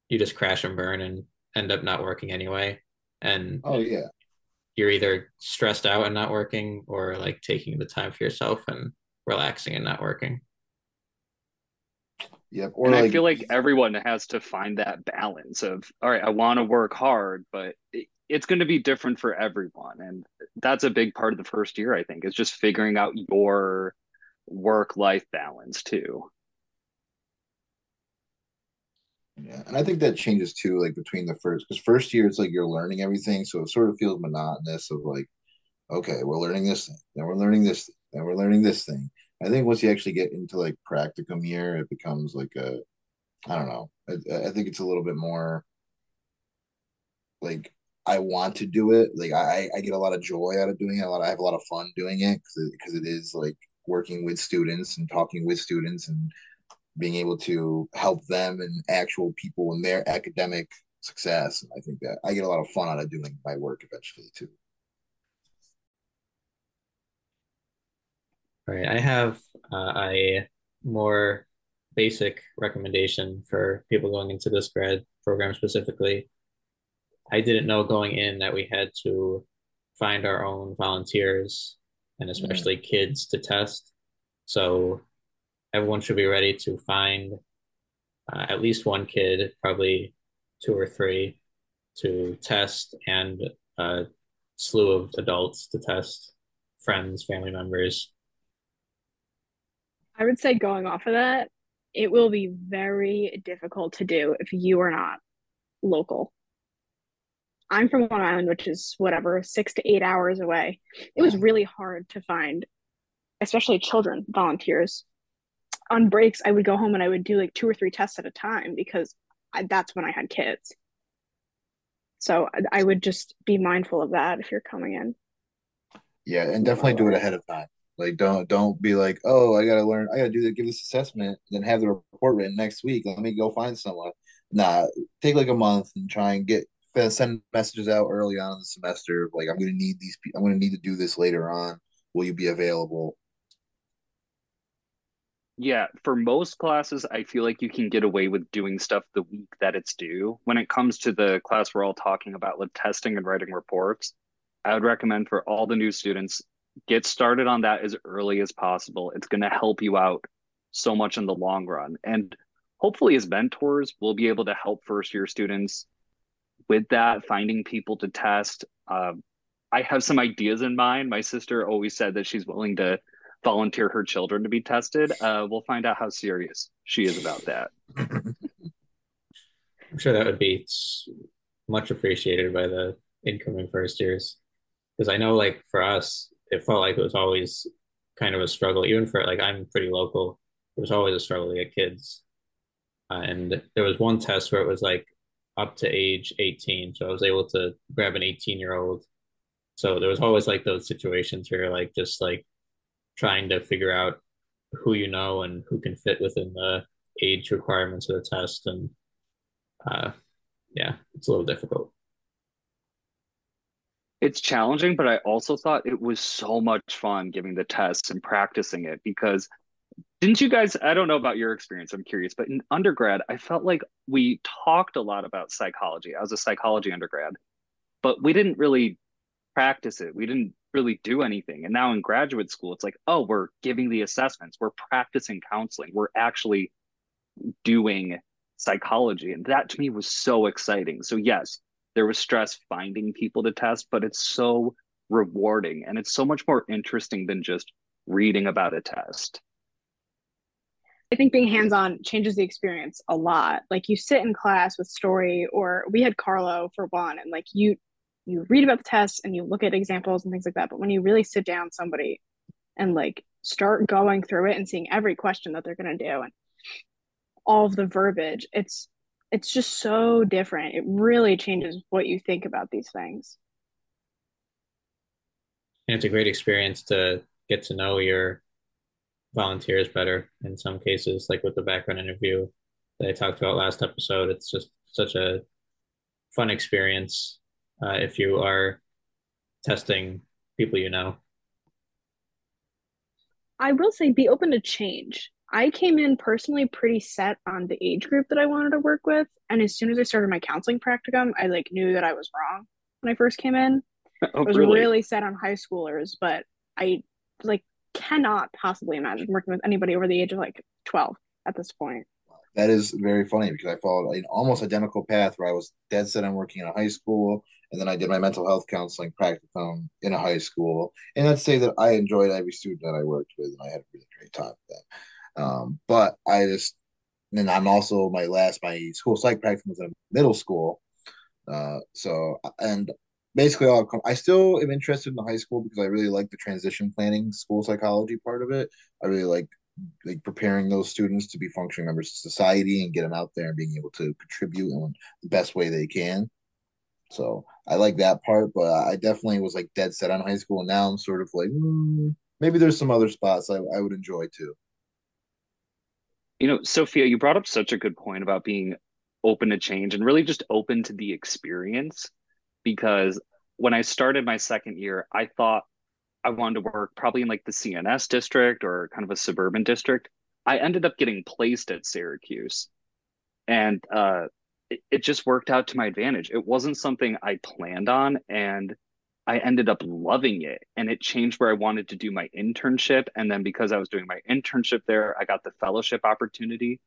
you just crash and burn and end up not working anyway. And oh yeah, you're either stressed out and not working, or like taking the time for yourself and relaxing and not working. Yep. Or like, I feel like everyone has to find that balance of, all right, I want to work hard, but it, it's going to be different for everyone. And that's a big part of the first year, I think, is just figuring out your work life balance too. Yeah. And I think that changes too, like between the first, because first year it's like you're learning everything. So it sort of feels monotonous of like, okay, we're learning this thing, then we're learning this, thing, then we're learning this thing. I think once you actually get into like practicum year, it becomes like a, I don't know. I, I think it's a little bit more like I want to do it. Like I, I get a lot of joy out of doing it. A lot, I have a lot of fun doing it because it, it is like working with students and talking with students and being able to help them and actual people in their academic success. And I think that I get a lot of fun out of doing my work eventually too. All right, I have uh, a more basic recommendation for people going into this grad program specifically. I didn't know going in that we had to find our own volunteers and especially mm. kids to test. So everyone should be ready to find uh, at least one kid, probably two or three, to test and a slew of adults to test, friends, family members. I would say going off of that, it will be very difficult to do if you are not local. I'm from Long Island, which is whatever, six to eight hours away. It was really hard to find, especially children volunteers on breaks, I would go home and I would do like two or three tests at a time because I, that's when I had kids. So I, I would just be mindful of that if you're coming in. Yeah, and definitely do it ahead of time. Like don't don't be like, oh, I gotta learn, I gotta do the give this assessment, then have the report written next week. Let me go find someone. Nah, take like a month and try and get send messages out early on in the semester. Like I'm gonna need these. I'm gonna need to do this later on. Will you be available? Yeah, for most classes, I feel like you can get away with doing stuff the week that it's due. When it comes to the class we're all talking about, like testing and writing reports, I would recommend for all the new students, get started on that as early as possible. It's going to help you out so much in the long run. And hopefully, as mentors, we'll be able to help first year students with that, finding people to test. Uh, I have some ideas in mind. My sister always said that she's willing to volunteer her children to be tested. Uh, we'll find out how serious she is about that. I'm sure that would be much appreciated by the incoming first years. Because I know, like, for us, it felt like it was always kind of a struggle, even for, like, I'm pretty local. It was always a struggle to get kids. Uh, and there was one test where it was like up to age 18. So I was able to grab an 18 year old. So there was always like those situations where like just like trying to figure out who you know and who can fit within the age requirements of the test. And uh, yeah, it's a little difficult. It's challenging, but I also thought it was so much fun giving the tests and practicing it because didn't you guys i don't know about your experience i'm curious but in undergrad i felt like we talked a lot about psychology i was a psychology undergrad but we didn't really practice it we didn't really do anything. And now in graduate school it's like oh we're giving the assessments we're practicing counseling we're actually doing psychology. And that to me was so exciting. So yes there was stress finding people to test but it's so rewarding and it's so much more interesting than just reading about a test. I think being hands on changes the experience a lot. Like you sit in class with story, or we had Carlo for one, and like you you read about the tests and you look at examples and things like that. But when you really sit down somebody and like start going through it and seeing every question that they're gonna do and all of the verbiage, it's it's just so different. It really changes what you think about these things. And it's a great experience to get to know your volunteers better in some cases, like with the background interview that I talked about last episode. It's just such a fun experience uh, if you are testing people you know. I will say be open to change. I came in personally pretty set on the age group that I wanted to work with. And as soon as I started my counseling practicum, I like knew that I was wrong when I first came in. Oh, I was really? really set on high schoolers, but I like cannot possibly imagine working with anybody over the age of like 12 at this point. That is very funny because I followed an almost identical path where I was dead set on working in a high school, and then I did my mental health counseling practicum in a high school. And I'd say that I enjoyed every student that I worked with, and I had a really great time with them. Um, but I just, and I'm also my last my school psych practicum was in middle school. Uh, so and basically all come, I still am interested in the high school because I really like the transition planning school psychology part of it. I really like like preparing those students to be functioning members of society and get them out there and being able to contribute in the best way they can. So I like that part, but I definitely was like dead set on high school. And now I'm sort of like, mm, maybe there's some other spots I, I would enjoy too. You know, Sophia, you brought up such a good point about being open to change and really just open to the experience because when I started my second year, I thought I wanted to work probably in like the CNS district or kind of a suburban district. I ended up getting placed at Syracuse, and uh, it, it just worked out to my advantage. It wasn't something I planned on, and I ended up loving it. And it changed where I wanted to do my internship. And then because I was doing my internship there, I got the fellowship opportunity.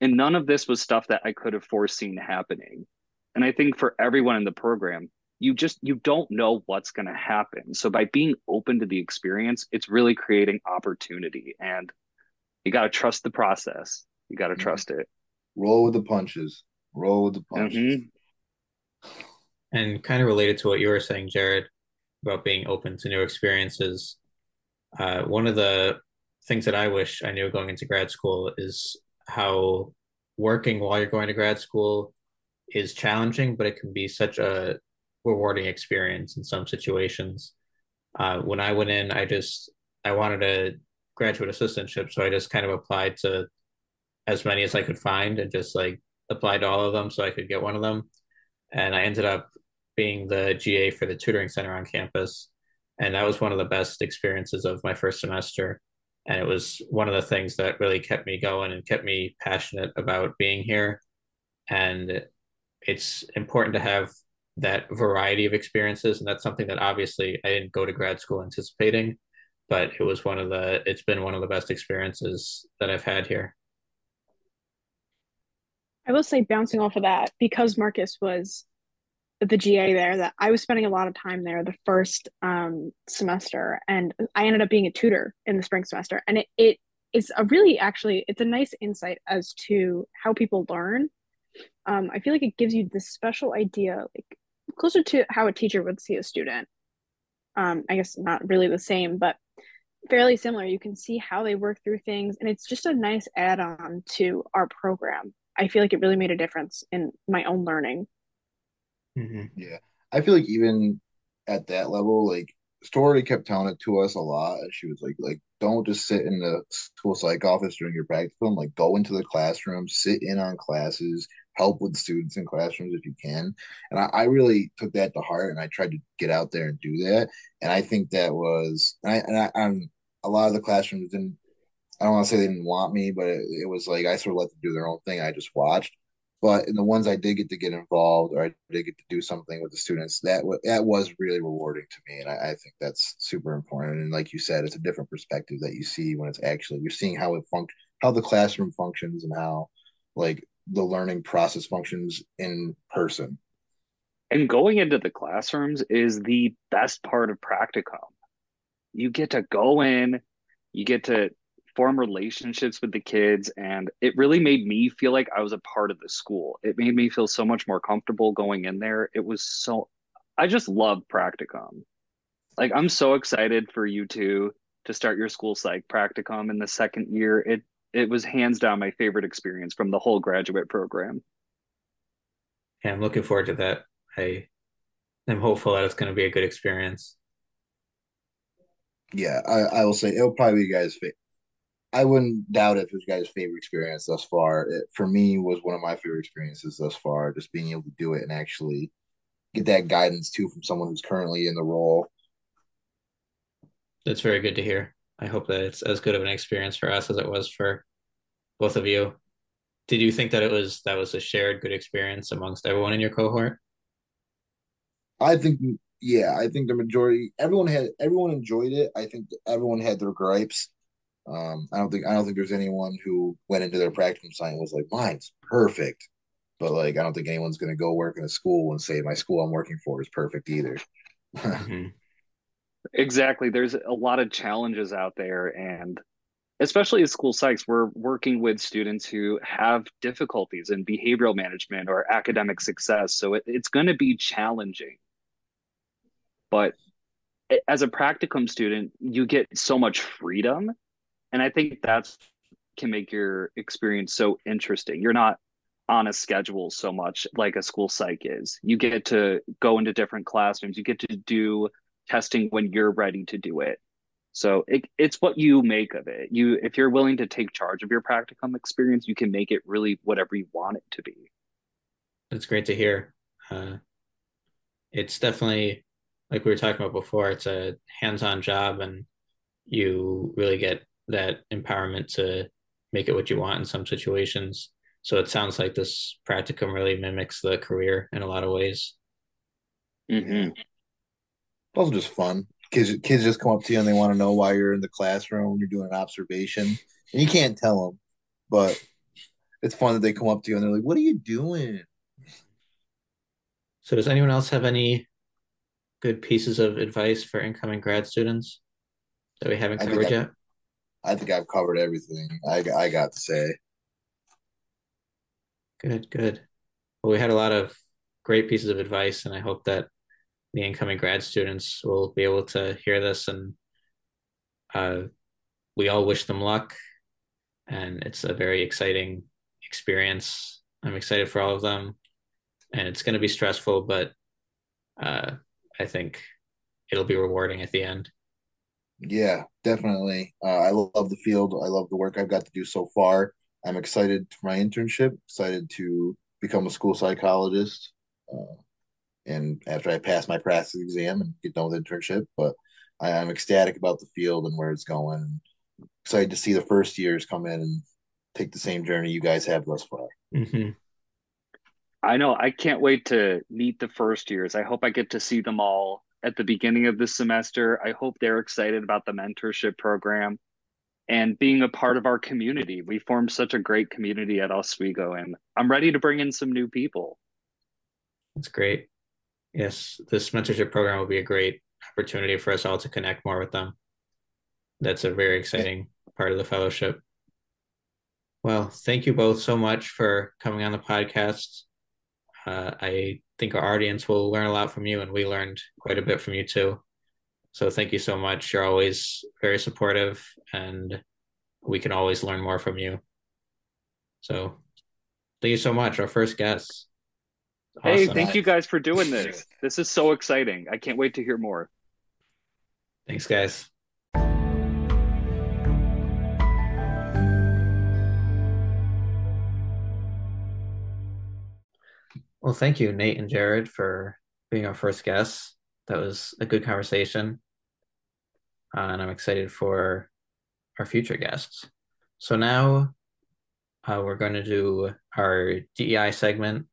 And none of this was stuff that I could have foreseen happening. And I think for everyone in the program, you just you don't know what's going to happen so by being open to the experience it's really creating opportunity and you got to trust the process you got to mm-hmm. trust it roll with the punches roll with the punches mm-hmm. and kind of related to what you were saying jared about being open to new experiences uh, one of the things that I wish I knew going into grad school is how working while you're going to grad school is challenging, but it can be such a rewarding experience in some situations. Uh, when I went in, I just I wanted a graduate assistantship, so I just kind of applied to as many as I could find and just like applied to all of them so I could get one of them. And I ended up being the GA for the tutoring center on campus. And that was one of the best experiences of my first semester. And it was one of the things that really kept me going and kept me passionate about being here. And it's important to have that variety of experiences. And that's something that obviously I didn't go to grad school anticipating, but it was one of the, it's been one of the best experiences that I've had here. I will say, bouncing off of that, because Marcus was the GA there, that I was spending a lot of time there the first um, semester, and I ended up being a tutor in the spring semester, and it it is a really actually it's a nice insight as to how people learn. Um, I feel like it gives you this special idea, like closer to how a teacher would see a student. Um, I guess not really the same, but fairly similar. You can see how they work through things, and it's just a nice add on to our program. I feel like it really made a difference in my own learning. Mm-hmm. Yeah. I feel like even at that level, like Story kept telling it to us a lot. She was like, like, don't just sit in the school psych office during your practicum. Like, go into the classroom, sit in on classes, help with students in classrooms if you can. And I, I really took that to heart, and I tried to get out there and do that. And I think that was, and I, and I, I'm a lot of the classrooms didn't I don't want to say they didn't want me, but it, it, was like I sort of let them do their own thing. I just watched. But in the ones I did get to get involved or I did get to do something with the students, that w- that was really rewarding to me, and I, I, think that's super important. And like you said, it's a different perspective that you see when it's actually you're seeing how it func- how the classroom functions and how like the learning process functions in person. And going into the classrooms is the best part of practicum. You get to go in, you get to form relationships with the kids and it really made me feel like I was a part of the school. It made me feel so much more comfortable going in there. It was so I just love practicum. Like I'm so excited for you two to start your school psych practicum in the second year. It it was hands down my favorite experience from the whole graduate program. Yeah, I'm looking forward to that. I am hopeful that it's going to be a good experience. Yeah, I, I will say it'll probably be you guys' I wouldn't doubt if it was guys' favorite experience thus far. It, for me, was one of my favorite experiences thus far. Just being able to do it and actually get that guidance too from someone who's currently in the role. That's very good to hear. I hope that it's as good of an experience for us as it was for both of you. Did you think that it was that was a shared good experience amongst everyone in your cohort? I think yeah, I think the majority everyone had everyone enjoyed it. I think everyone had their gripes um, I don't think I don't think there's anyone who went into their practicum sign was like, mine's perfect. But like I don't think anyone's gonna go work in a school and say my school I'm working for is perfect either. mm-hmm. Exactly. There's a lot of challenges out there and especially at school psychs, we're working with students who have difficulties in behavioral management or academic success. So it, it's going to be challenging. But as a practicum student, you get so much freedom and i think that's can make your experience so interesting. You're not on a schedule so much like a school psych is. You get to go into different classrooms. You get to do testing when you're ready to do it. So it, it's what you make of it. You if you're willing to take charge of your practicum experience you can make it really whatever you want it to be. That's great to hear. Uh, it's definitely like we were talking about before it's a hands-on job and you really get that empowerment to make it what you want in some situations. So it sounds like this practicum really mimics the career in a lot of ways. Mm-hmm. Also, just fun. Kids, kids just come up to you and they want to know why you're in the classroom when you're doing an observation, and you can't tell them, but it's fun that they come up to you and they're like, "What are you doing?" So, does anyone else have any good pieces of advice for incoming grad students that we haven't covered yet? I think I've covered everything I, I got to say. Good, good. Well, we had a lot of great pieces of advice, and I hope that the incoming grad students will be able to hear this and uh, we all wish them luck, and it's a very exciting experience. I'm excited for all of them, and it's going to be stressful, but uh, I think it'll be rewarding at the end. Yeah, definitely. Uh, I love the field. I love the work I've got to do so far. I'm excited for my internship. Excited to become a school psychologist. Uh, and after I pass my practice exam and get done with internship, but I, am ecstatic about the field and where it's going. Excited to see the first years come in and take the same journey you guys have thus far. Mm-hmm. I know. I can't wait to meet the first years. I hope I get to see them all at the beginning of the semester. I hope they're excited about the mentorship program and being a part of our community. We formed such a great community at Oswego, and I'm ready to bring in some new people. That's great. Yes, this mentorship program will be a great opportunity for us all to connect more with them. That's a very exciting part of the fellowship. Well, thank you both so much for coming on the podcast. Uh, I think our audience will learn a lot from you, and we learned quite a bit from you too. So thank you so much. You're always very supportive, and we can always learn more from you. So thank you so much. Our first guest. Awesome. Hey, thank you guys for doing this. This is so exciting. I can't wait to hear more. Thanks, guys. Well, thank you, Nate and Jared, for being our first guests. That was a good conversation. Uh, and I'm excited for our future guests. So now uh, we're going to do our DEI segment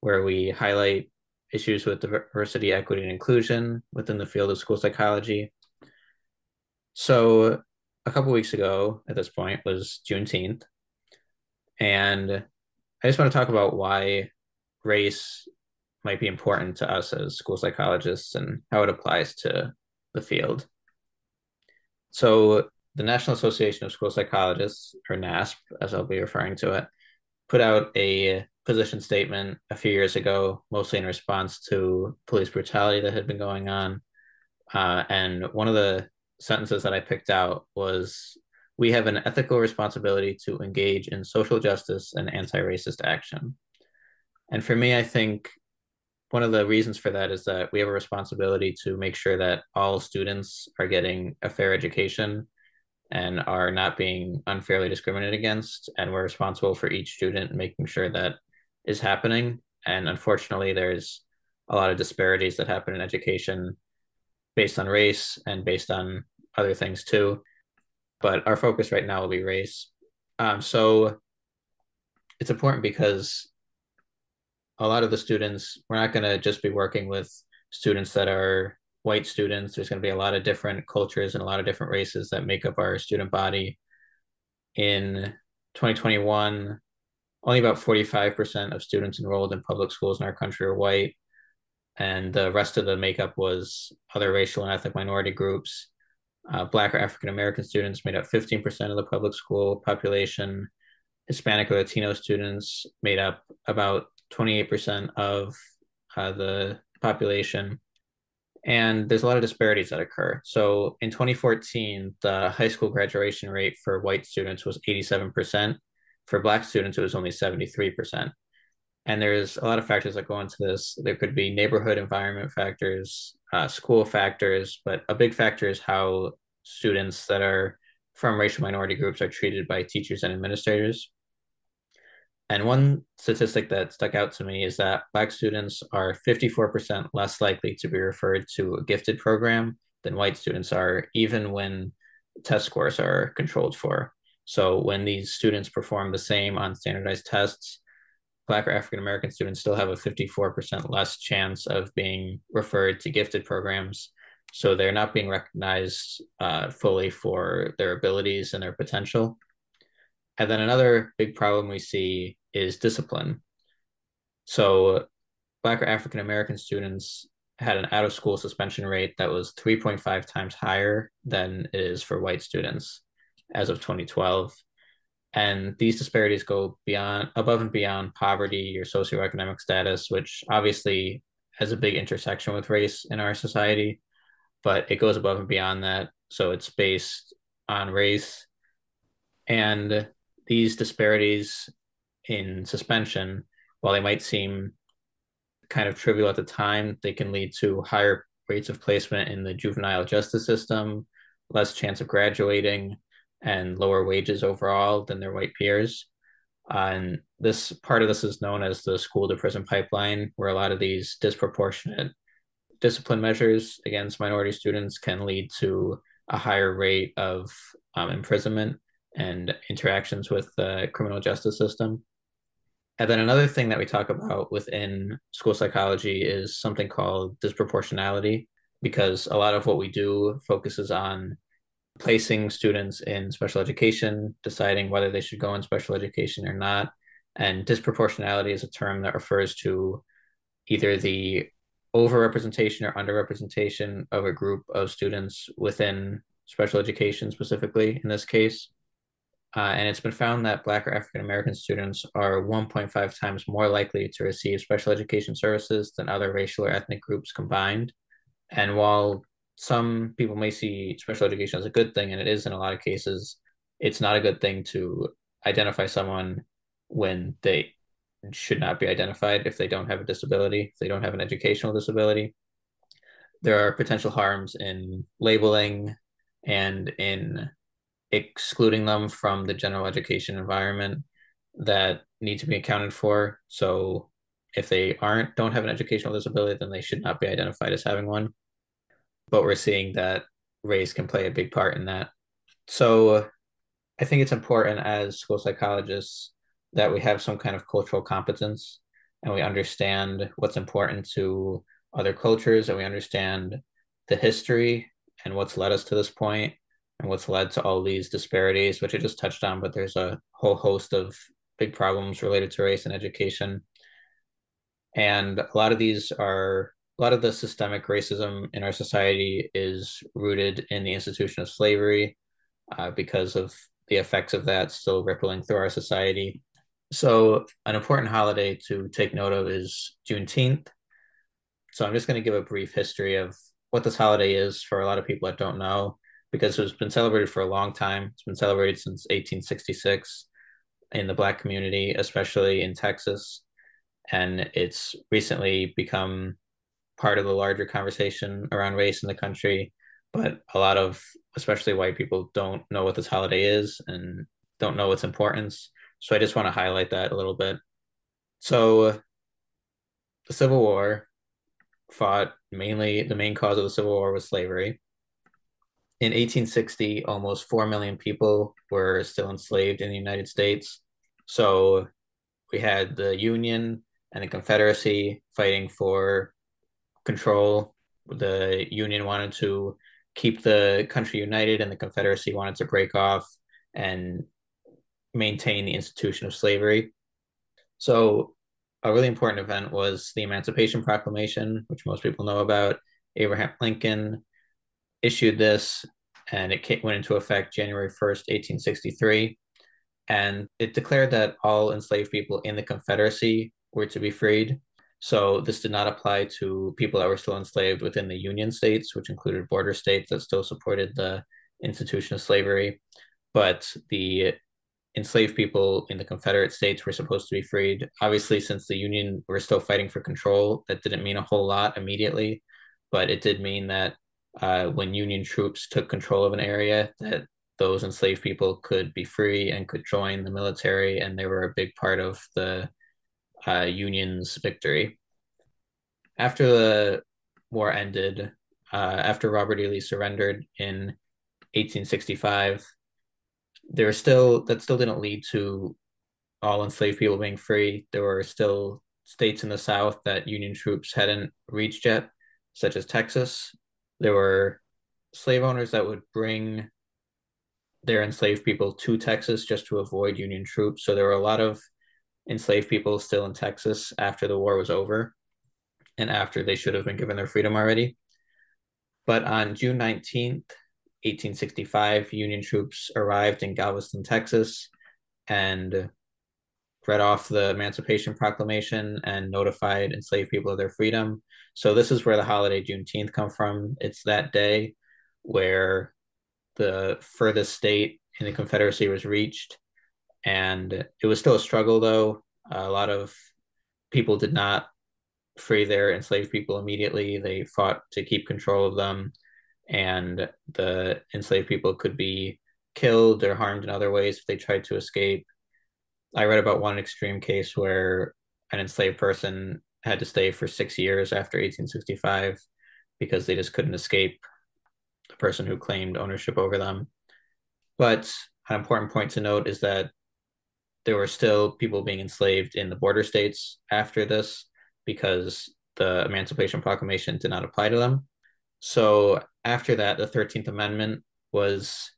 where we highlight issues with diversity, equity, and inclusion within the field of school psychology. So a couple weeks ago at this point was Juneteenth. And I just want to talk about why race might be important to us as school psychologists and how it applies to the field. So, the National Association of School Psychologists, or NASP, as I'll be referring to it, put out a position statement a few years ago, mostly in response to police brutality that had been going on. Uh, and one of the sentences that I picked out was We have an ethical responsibility to engage in social justice and anti racist action. And for me, I think one of the reasons for that is that we have a responsibility to make sure that all students are getting a fair education and are not being unfairly discriminated against. And we're responsible for each student making sure that is happening. And unfortunately, there's a lot of disparities that happen in education based on race and based on other things too. But our focus right now will be race. Um, so it's important because a lot of the students, we're not going to just be working with students that are white students. There's going to be a lot of different cultures and a lot of different races that make up our student body. In 2021, only about 45% of students enrolled in public schools in our country are white. And the rest of the makeup was other racial and ethnic minority groups. Uh, Black or African American students made up 15% of the public school population. Hispanic or Latino students made up about 28% of uh, the population. And there's a lot of disparities that occur. So in 2014, the high school graduation rate for white students was 87%. For Black students, it was only 73%. And there's a lot of factors that go into this. There could be neighborhood environment factors, uh, school factors, but a big factor is how students that are from racial minority groups are treated by teachers and administrators. And one statistic that stuck out to me is that Black students are 54% less likely to be referred to a gifted program than white students are, even when test scores are controlled for. So when these students perform the same on standardized tests, Black or African American students still have a 54% less chance of being referred to gifted programs. So they're not being recognized uh, fully for their abilities and their potential. And then another big problem we see is discipline. So, Black or African American students had an out of school suspension rate that was 3.5 times higher than it is for white students as of 2012. And these disparities go beyond, above and beyond poverty or socioeconomic status, which obviously has a big intersection with race in our society, but it goes above and beyond that. So it's based on race. And these disparities in suspension, while they might seem kind of trivial at the time, they can lead to higher rates of placement in the juvenile justice system, less chance of graduating, and lower wages overall than their white peers. And this part of this is known as the school to prison pipeline, where a lot of these disproportionate discipline measures against minority students can lead to a higher rate of um, imprisonment and interactions with the criminal justice system. And then another thing that we talk about within school psychology is something called disproportionality, because a lot of what we do focuses on placing students in special education, deciding whether they should go in special education or not. And disproportionality is a term that refers to either the overrepresentation or underrepresentation of a group of students within special education, specifically in this case. Uh, and it's been found that Black or African American students are 1.5 times more likely to receive special education services than other racial or ethnic groups combined. And while some people may see special education as a good thing, and it is in a lot of cases, it's not a good thing to identify someone when they should not be identified if they don't have a disability, if they don't have an educational disability. There are potential harms in labeling and in excluding them from the general education environment that need to be accounted for. So if they aren't don't have an educational disability, then they should not be identified as having one. But we're seeing that race can play a big part in that. So I think it's important as school psychologists that we have some kind of cultural competence and we understand what's important to other cultures and we understand the history and what's led us to this point and what's led to all these disparities, which I just touched on, but there's a whole host of big problems related to race and education. And a lot of these are a lot of the systemic racism in our society is rooted in the institution of slavery uh, because of the effects of that still rippling through our society. So, an important holiday to take note of is Juneteenth. So, I'm just going to give a brief history of what this holiday is for a lot of people that don't know because it's been celebrated for a long time. It's been celebrated since 1866 in the Black community, especially in Texas. And it's recently become part of the larger conversation around race in the country. But a lot of, especially white people, don't know what this holiday is and don't know its importance. So I just want to highlight that a little bit. So the Civil War fought mainly, the main cause of the Civil War was slavery in 1860, almost 4 million people were still enslaved in the United States. So we had the Union and the Confederacy fighting for control. The Union wanted to keep the country united, and the Confederacy wanted to break off and maintain the institution of slavery. So, a really important event was the Emancipation Proclamation, which most people know about. Abraham Lincoln issued this, and it went into effect January 1st, 1863. And it declared that all enslaved people in the Confederacy were to be freed. So this did not apply to people that were still enslaved within the Union states, which included border states that still supported the institution of slavery. But the enslaved people in the Confederate states were supposed to be freed. Obviously, since the Union were still fighting for control, that didn't mean a whole lot immediately, but it did mean that uh, when Union troops took control of an area, that those enslaved people could be free and could join the military, and they were a big part of the uh, Union's victory. After the war ended, uh, after Robert E. Lee surrendered in 1865, there were still that still didn't lead to all enslaved people being free. There were still states in the South that Union troops hadn't reached yet, such as Texas, there were slave owners that would bring their enslaved people to Texas just to avoid Union troops. So there were a lot of enslaved people still in Texas after the war was over and after they should have been given their freedom already. But on June 19th, 1865, Union troops arrived in Galveston, Texas, and read off the Emancipation Proclamation and notified enslaved people of their freedom. So this is where the holiday Juneteenth come from. It's that day where the the furthest state in the Confederacy was reached. And it was still a struggle, though. A lot of people did not free their enslaved people immediately. They fought to keep control of them, and the enslaved people could be killed or harmed in other ways if they tried to escape. I read about one extreme case where an enslaved person had to stay for six years after 1865 because they just couldn't escape the person who claimed ownership over them. But an important point to note is that there were still people being enslaved in the border states after this because the Emancipation Proclamation did not apply to them. So after that, the 13th Amendment was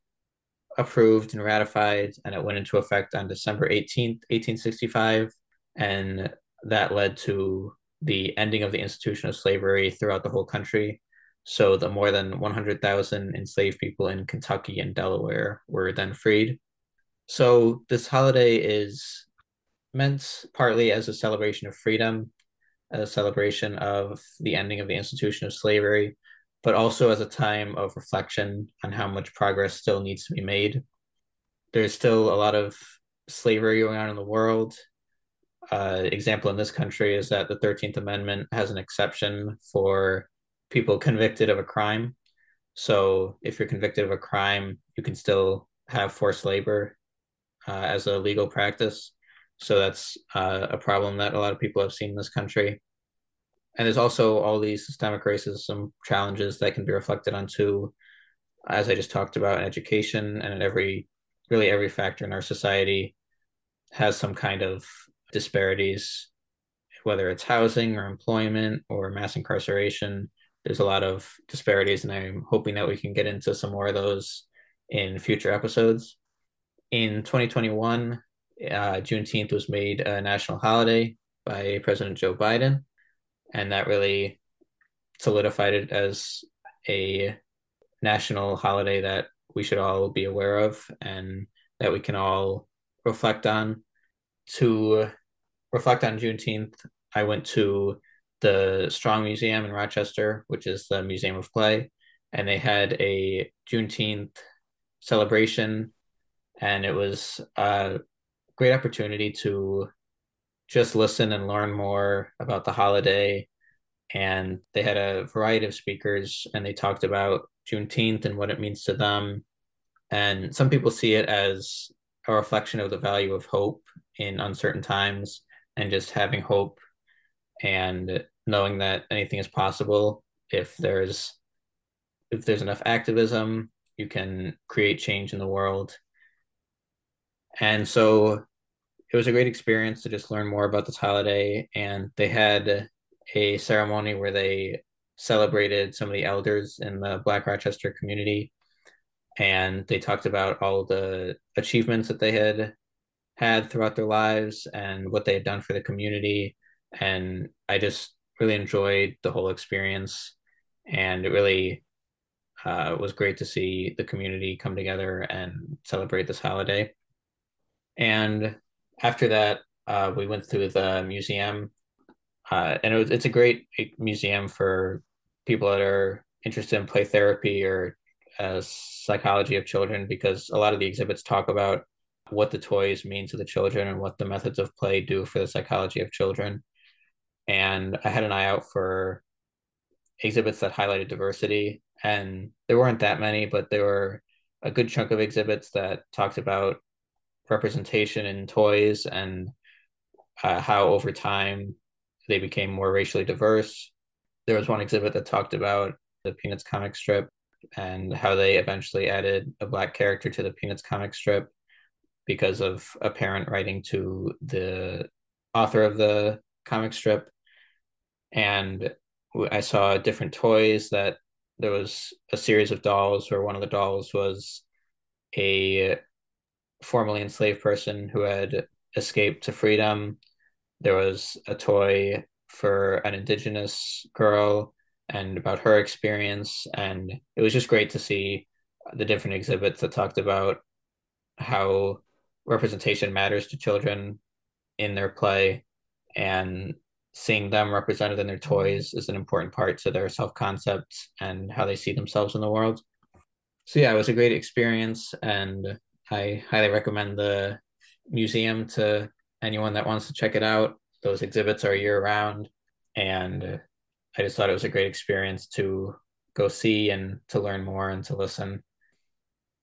approved and ratified, and it went into effect on December 18th, 1865. And that led to the ending of the institution of slavery throughout the whole country. So the more than 100,000 enslaved people in Kentucky and Delaware were then freed. So this holiday is meant partly as a celebration of freedom, a celebration of the ending of the institution of slavery, but also as a time of reflection on how much progress still needs to be made. There's still a lot of slavery going on in the world. Uh, example in this country is that the 13th Amendment has an exception for people convicted of a crime. So if you're convicted of a crime, you can still have forced labor uh, as a legal practice. So that's uh, a problem that a lot of people have seen in this country. And there's also all these systemic racism challenges that can be reflected onto, as I just talked about, in education and in every, really every factor in our society has some kind of disparities, whether it's housing or employment or mass incarceration. There's a lot of disparities, and I'm hoping that we can get into some more of those in future episodes. In 2021, uh, Juneteenth was made a national holiday by President Joe Biden, and that really solidified it as a national holiday that we should all be aware of and that we can all reflect on. To reflect on Juneteenth, I went to the Strong Museum in Rochester, which is the Museum of Play, and they had a Juneteenth celebration, and it was a great opportunity to just listen and learn more about the holiday. And they had a variety of speakers, and they talked about Juneteenth and what it means to them. And some people see it as a reflection of the value of hope in uncertain times and just having hope and knowing that anything is possible if there's if there's enough activism you can create change in the world and so it was a great experience to just learn more about this holiday. And they had a ceremony where they celebrated some of the elders in the Black Rochester community. And they talked about all the achievements that they had had throughout their lives and what they had done for the community. And I just really enjoyed the whole experience. And it really uh, was great to see the community come together and celebrate this holiday. And after that, uh, we went through the museum, uh, and it was, it's a great museum for people that are interested in play therapy or uh, psychology of children because a lot of the exhibits talk about what the toys mean to the children and what the methods of play do for the psychology of children. And I had an eye out for exhibits that highlighted diversity, and there weren't that many, but there were a good chunk of exhibits that talked about representation in toys and uh, how over time they became more racially diverse. There was one exhibit that talked about the Peanuts comic strip and how they eventually added a black character to the Peanuts comic strip because of a parent writing to the author of the comic strip. And I saw different toys that there was a series of dolls where one of the dolls was a formerly enslaved person who had escaped to freedom. There was a toy for an indigenous girl and about her experience. And it was just great to see the different exhibits that talked about how representation matters to children in their play and seeing them represented in their toys is an important part to their self-concept and how they see themselves in the world so yeah, it was a great experience, and I highly recommend the museum to anyone that wants to check it out. Those exhibits are year round, and I just thought it was a great experience to go see and to learn more and to listen.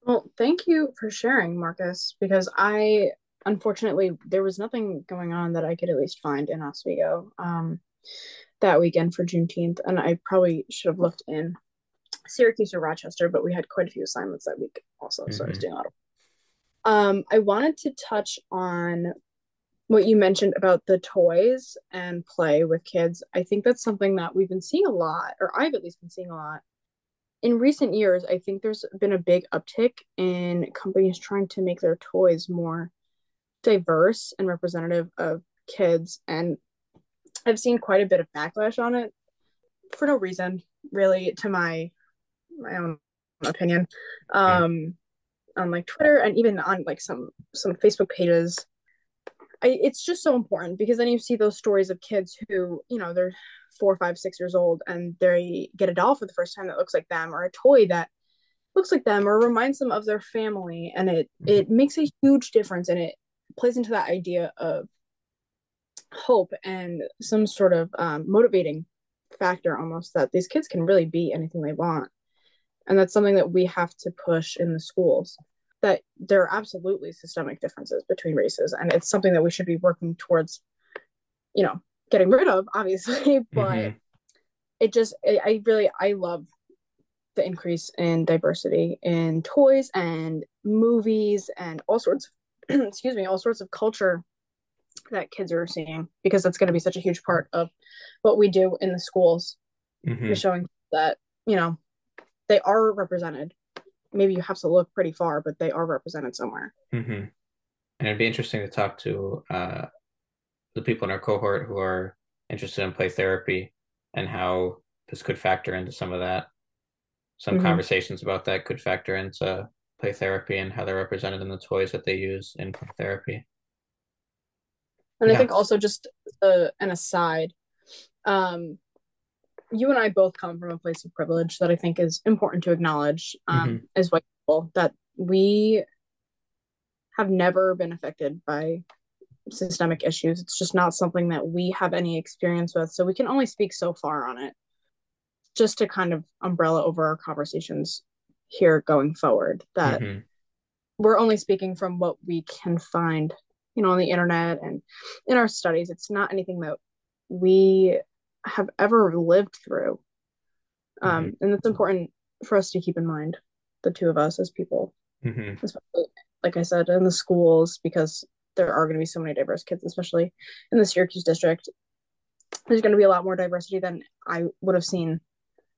Well, thank you for sharing, Marcus, because I unfortunately there was nothing going on that I could at least find in Oswego um, that weekend for Juneteenth, and I probably should have looked in Syracuse or Rochester, but we had quite a few assignments that week also, mm-hmm. so I was mm-hmm. doing a lot of. Um, I wanted to touch on what you mentioned about the toys and play with kids. I think that's something that we've been seeing a lot, or I've at least been seeing a lot. In recent years, I think there's been a big uptick in companies trying to make their toys more diverse and representative of kids. And I've seen quite a bit of backlash on it for no reason, really, to my my own opinion. Um, on like Twitter and even on like some some Facebook pages I, it's just so important because then you see those stories of kids who you know they're four five six years old and they get a doll for the first time that looks like them or a toy that looks like them or reminds them of their family and it it makes a huge difference and it plays into that idea of hope and some sort of um, motivating factor almost that these kids can really be anything they want. And that's something that we have to push in the schools that there are absolutely systemic differences between races and it's something that we should be working towards you know getting rid of obviously but mm-hmm. it just i really i love the increase in diversity in toys and movies and all sorts of excuse me all sorts of culture that kids are seeing because that's going to be such a huge part of what we do in the schools mm-hmm. showing that you know they are represented maybe you have to look pretty far, but they are represented somewhere. Mm-hmm. And it'd be interesting to talk to uh, the people in our cohort who are interested in play therapy and how this could factor into some of that. Some mm-hmm. conversations about that could factor into play therapy and how they're represented in the toys that they use in play therapy. And yeah. I think also just uh, an aside, um, you and I both come from a place of privilege that I think is important to acknowledge um, mm-hmm. as white people that we have never been affected by systemic issues. It's just not something that we have any experience with. So we can only speak so far on it just to kind of umbrella over our conversations here going forward that mm-hmm. we're only speaking from what we can find you know on the internet and in our studies it's not anything that we have ever lived through. Um, mm-hmm. And it's important for us to keep in mind, the two of us as people, mm-hmm. especially, like I said, in the schools, because there are going to be so many diverse kids, especially in the Syracuse district. There's going to be a lot more diversity than I would have seen,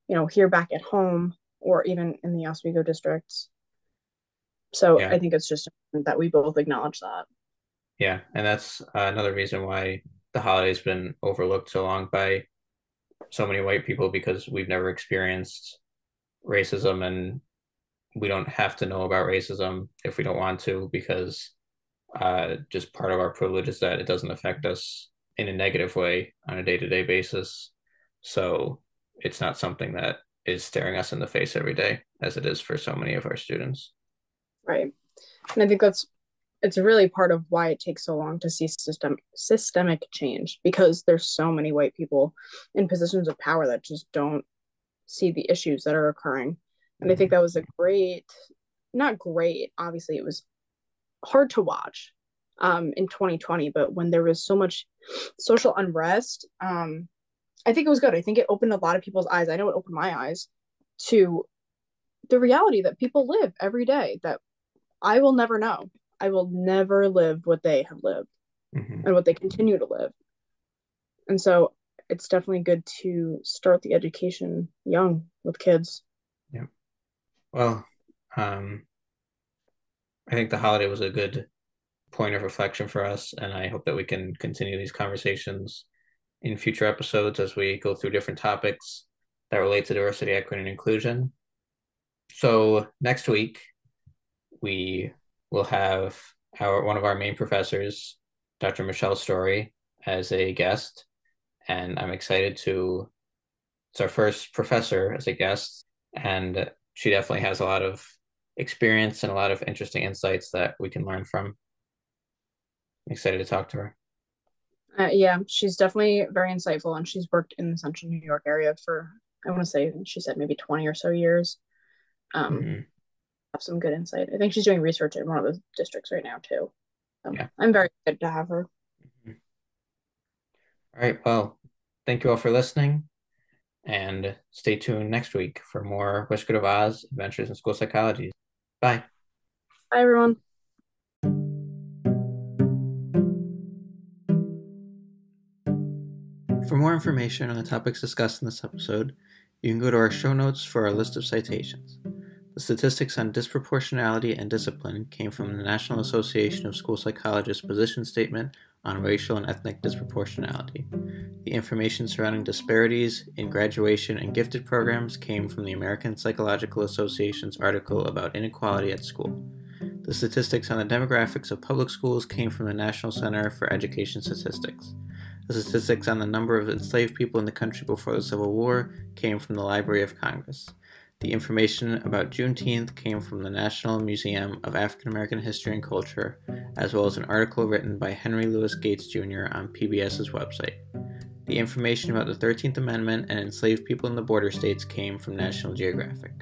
you know, here back at home or even in the Oswego districts. So yeah. I think it's just that we both acknowledge that. Yeah, and that's uh, another reason why the holiday's been overlooked so long by so many white people because we've never experienced racism and we don't have to know about racism if we don't want to because uh, just part of our privilege is that it doesn't affect us in a negative way on a day-to-day basis. So it's not something that is staring us in the face every day as it is for so many of our students. Right. And i think that's it's really part of why it takes so long to see system systemic change because there's so many white people in positions of power that just don't see the issues that are occurring. And i think mm-hmm. that was a great not great obviously it was hard to watch um, in 2020 but when there was so much social unrest um, i think it was good i think it opened a lot of people's eyes i know it opened my eyes to the reality that people live every day that i will never know I will never live what they have lived mm-hmm. and what they continue to live. And so it's definitely good to start the education young with kids. Yeah. Well, um, I think the holiday was a good point of reflection for us, and I hope that we can continue these conversations in future episodes as we go through different topics that relate to diversity, equity, and inclusion. So next week, we we'll have our one of our main professors, Dr. Michelle Story, as a guest, and I'm excited to. It's our first professor as a guest, and she definitely has a lot of experience and a lot of interesting insights that we can learn from. I'm excited to talk to her. Uh, yeah, she's definitely very insightful, and she's worked in the central New York area for I want to say she said maybe twenty or so years. Um, mm-hmm. have some good insight. I think she's doing research in one of the districts right now too. So yeah. I'm very good to have her. Mm-hmm. All right. Well, thank you all for listening, and stay tuned next week for more Whisker of Oz Adventures in School Psychology. Bye. Bye, everyone. For more information on the topics discussed in this episode, you can go to our show notes for our list of citations. The statistics on disproportionality and discipline came from the National Association of School Psychologists position statement on racial and ethnic disproportionality. The information surrounding disparities in graduation and gifted programs came from the American Psychological Association's article about inequality at school. The statistics on the demographics of public schools came from the National Center for Education Statistics. The statistics on the number of enslaved people in the country before the Civil War came from the Library of Congress. The information about Juneteenth came from the National Museum of African American History and Culture, as well as an article written by Henry Louis Gates Jr. on PBS's website. The information about the 13th Amendment and enslaved people in the border states came from National Geographic.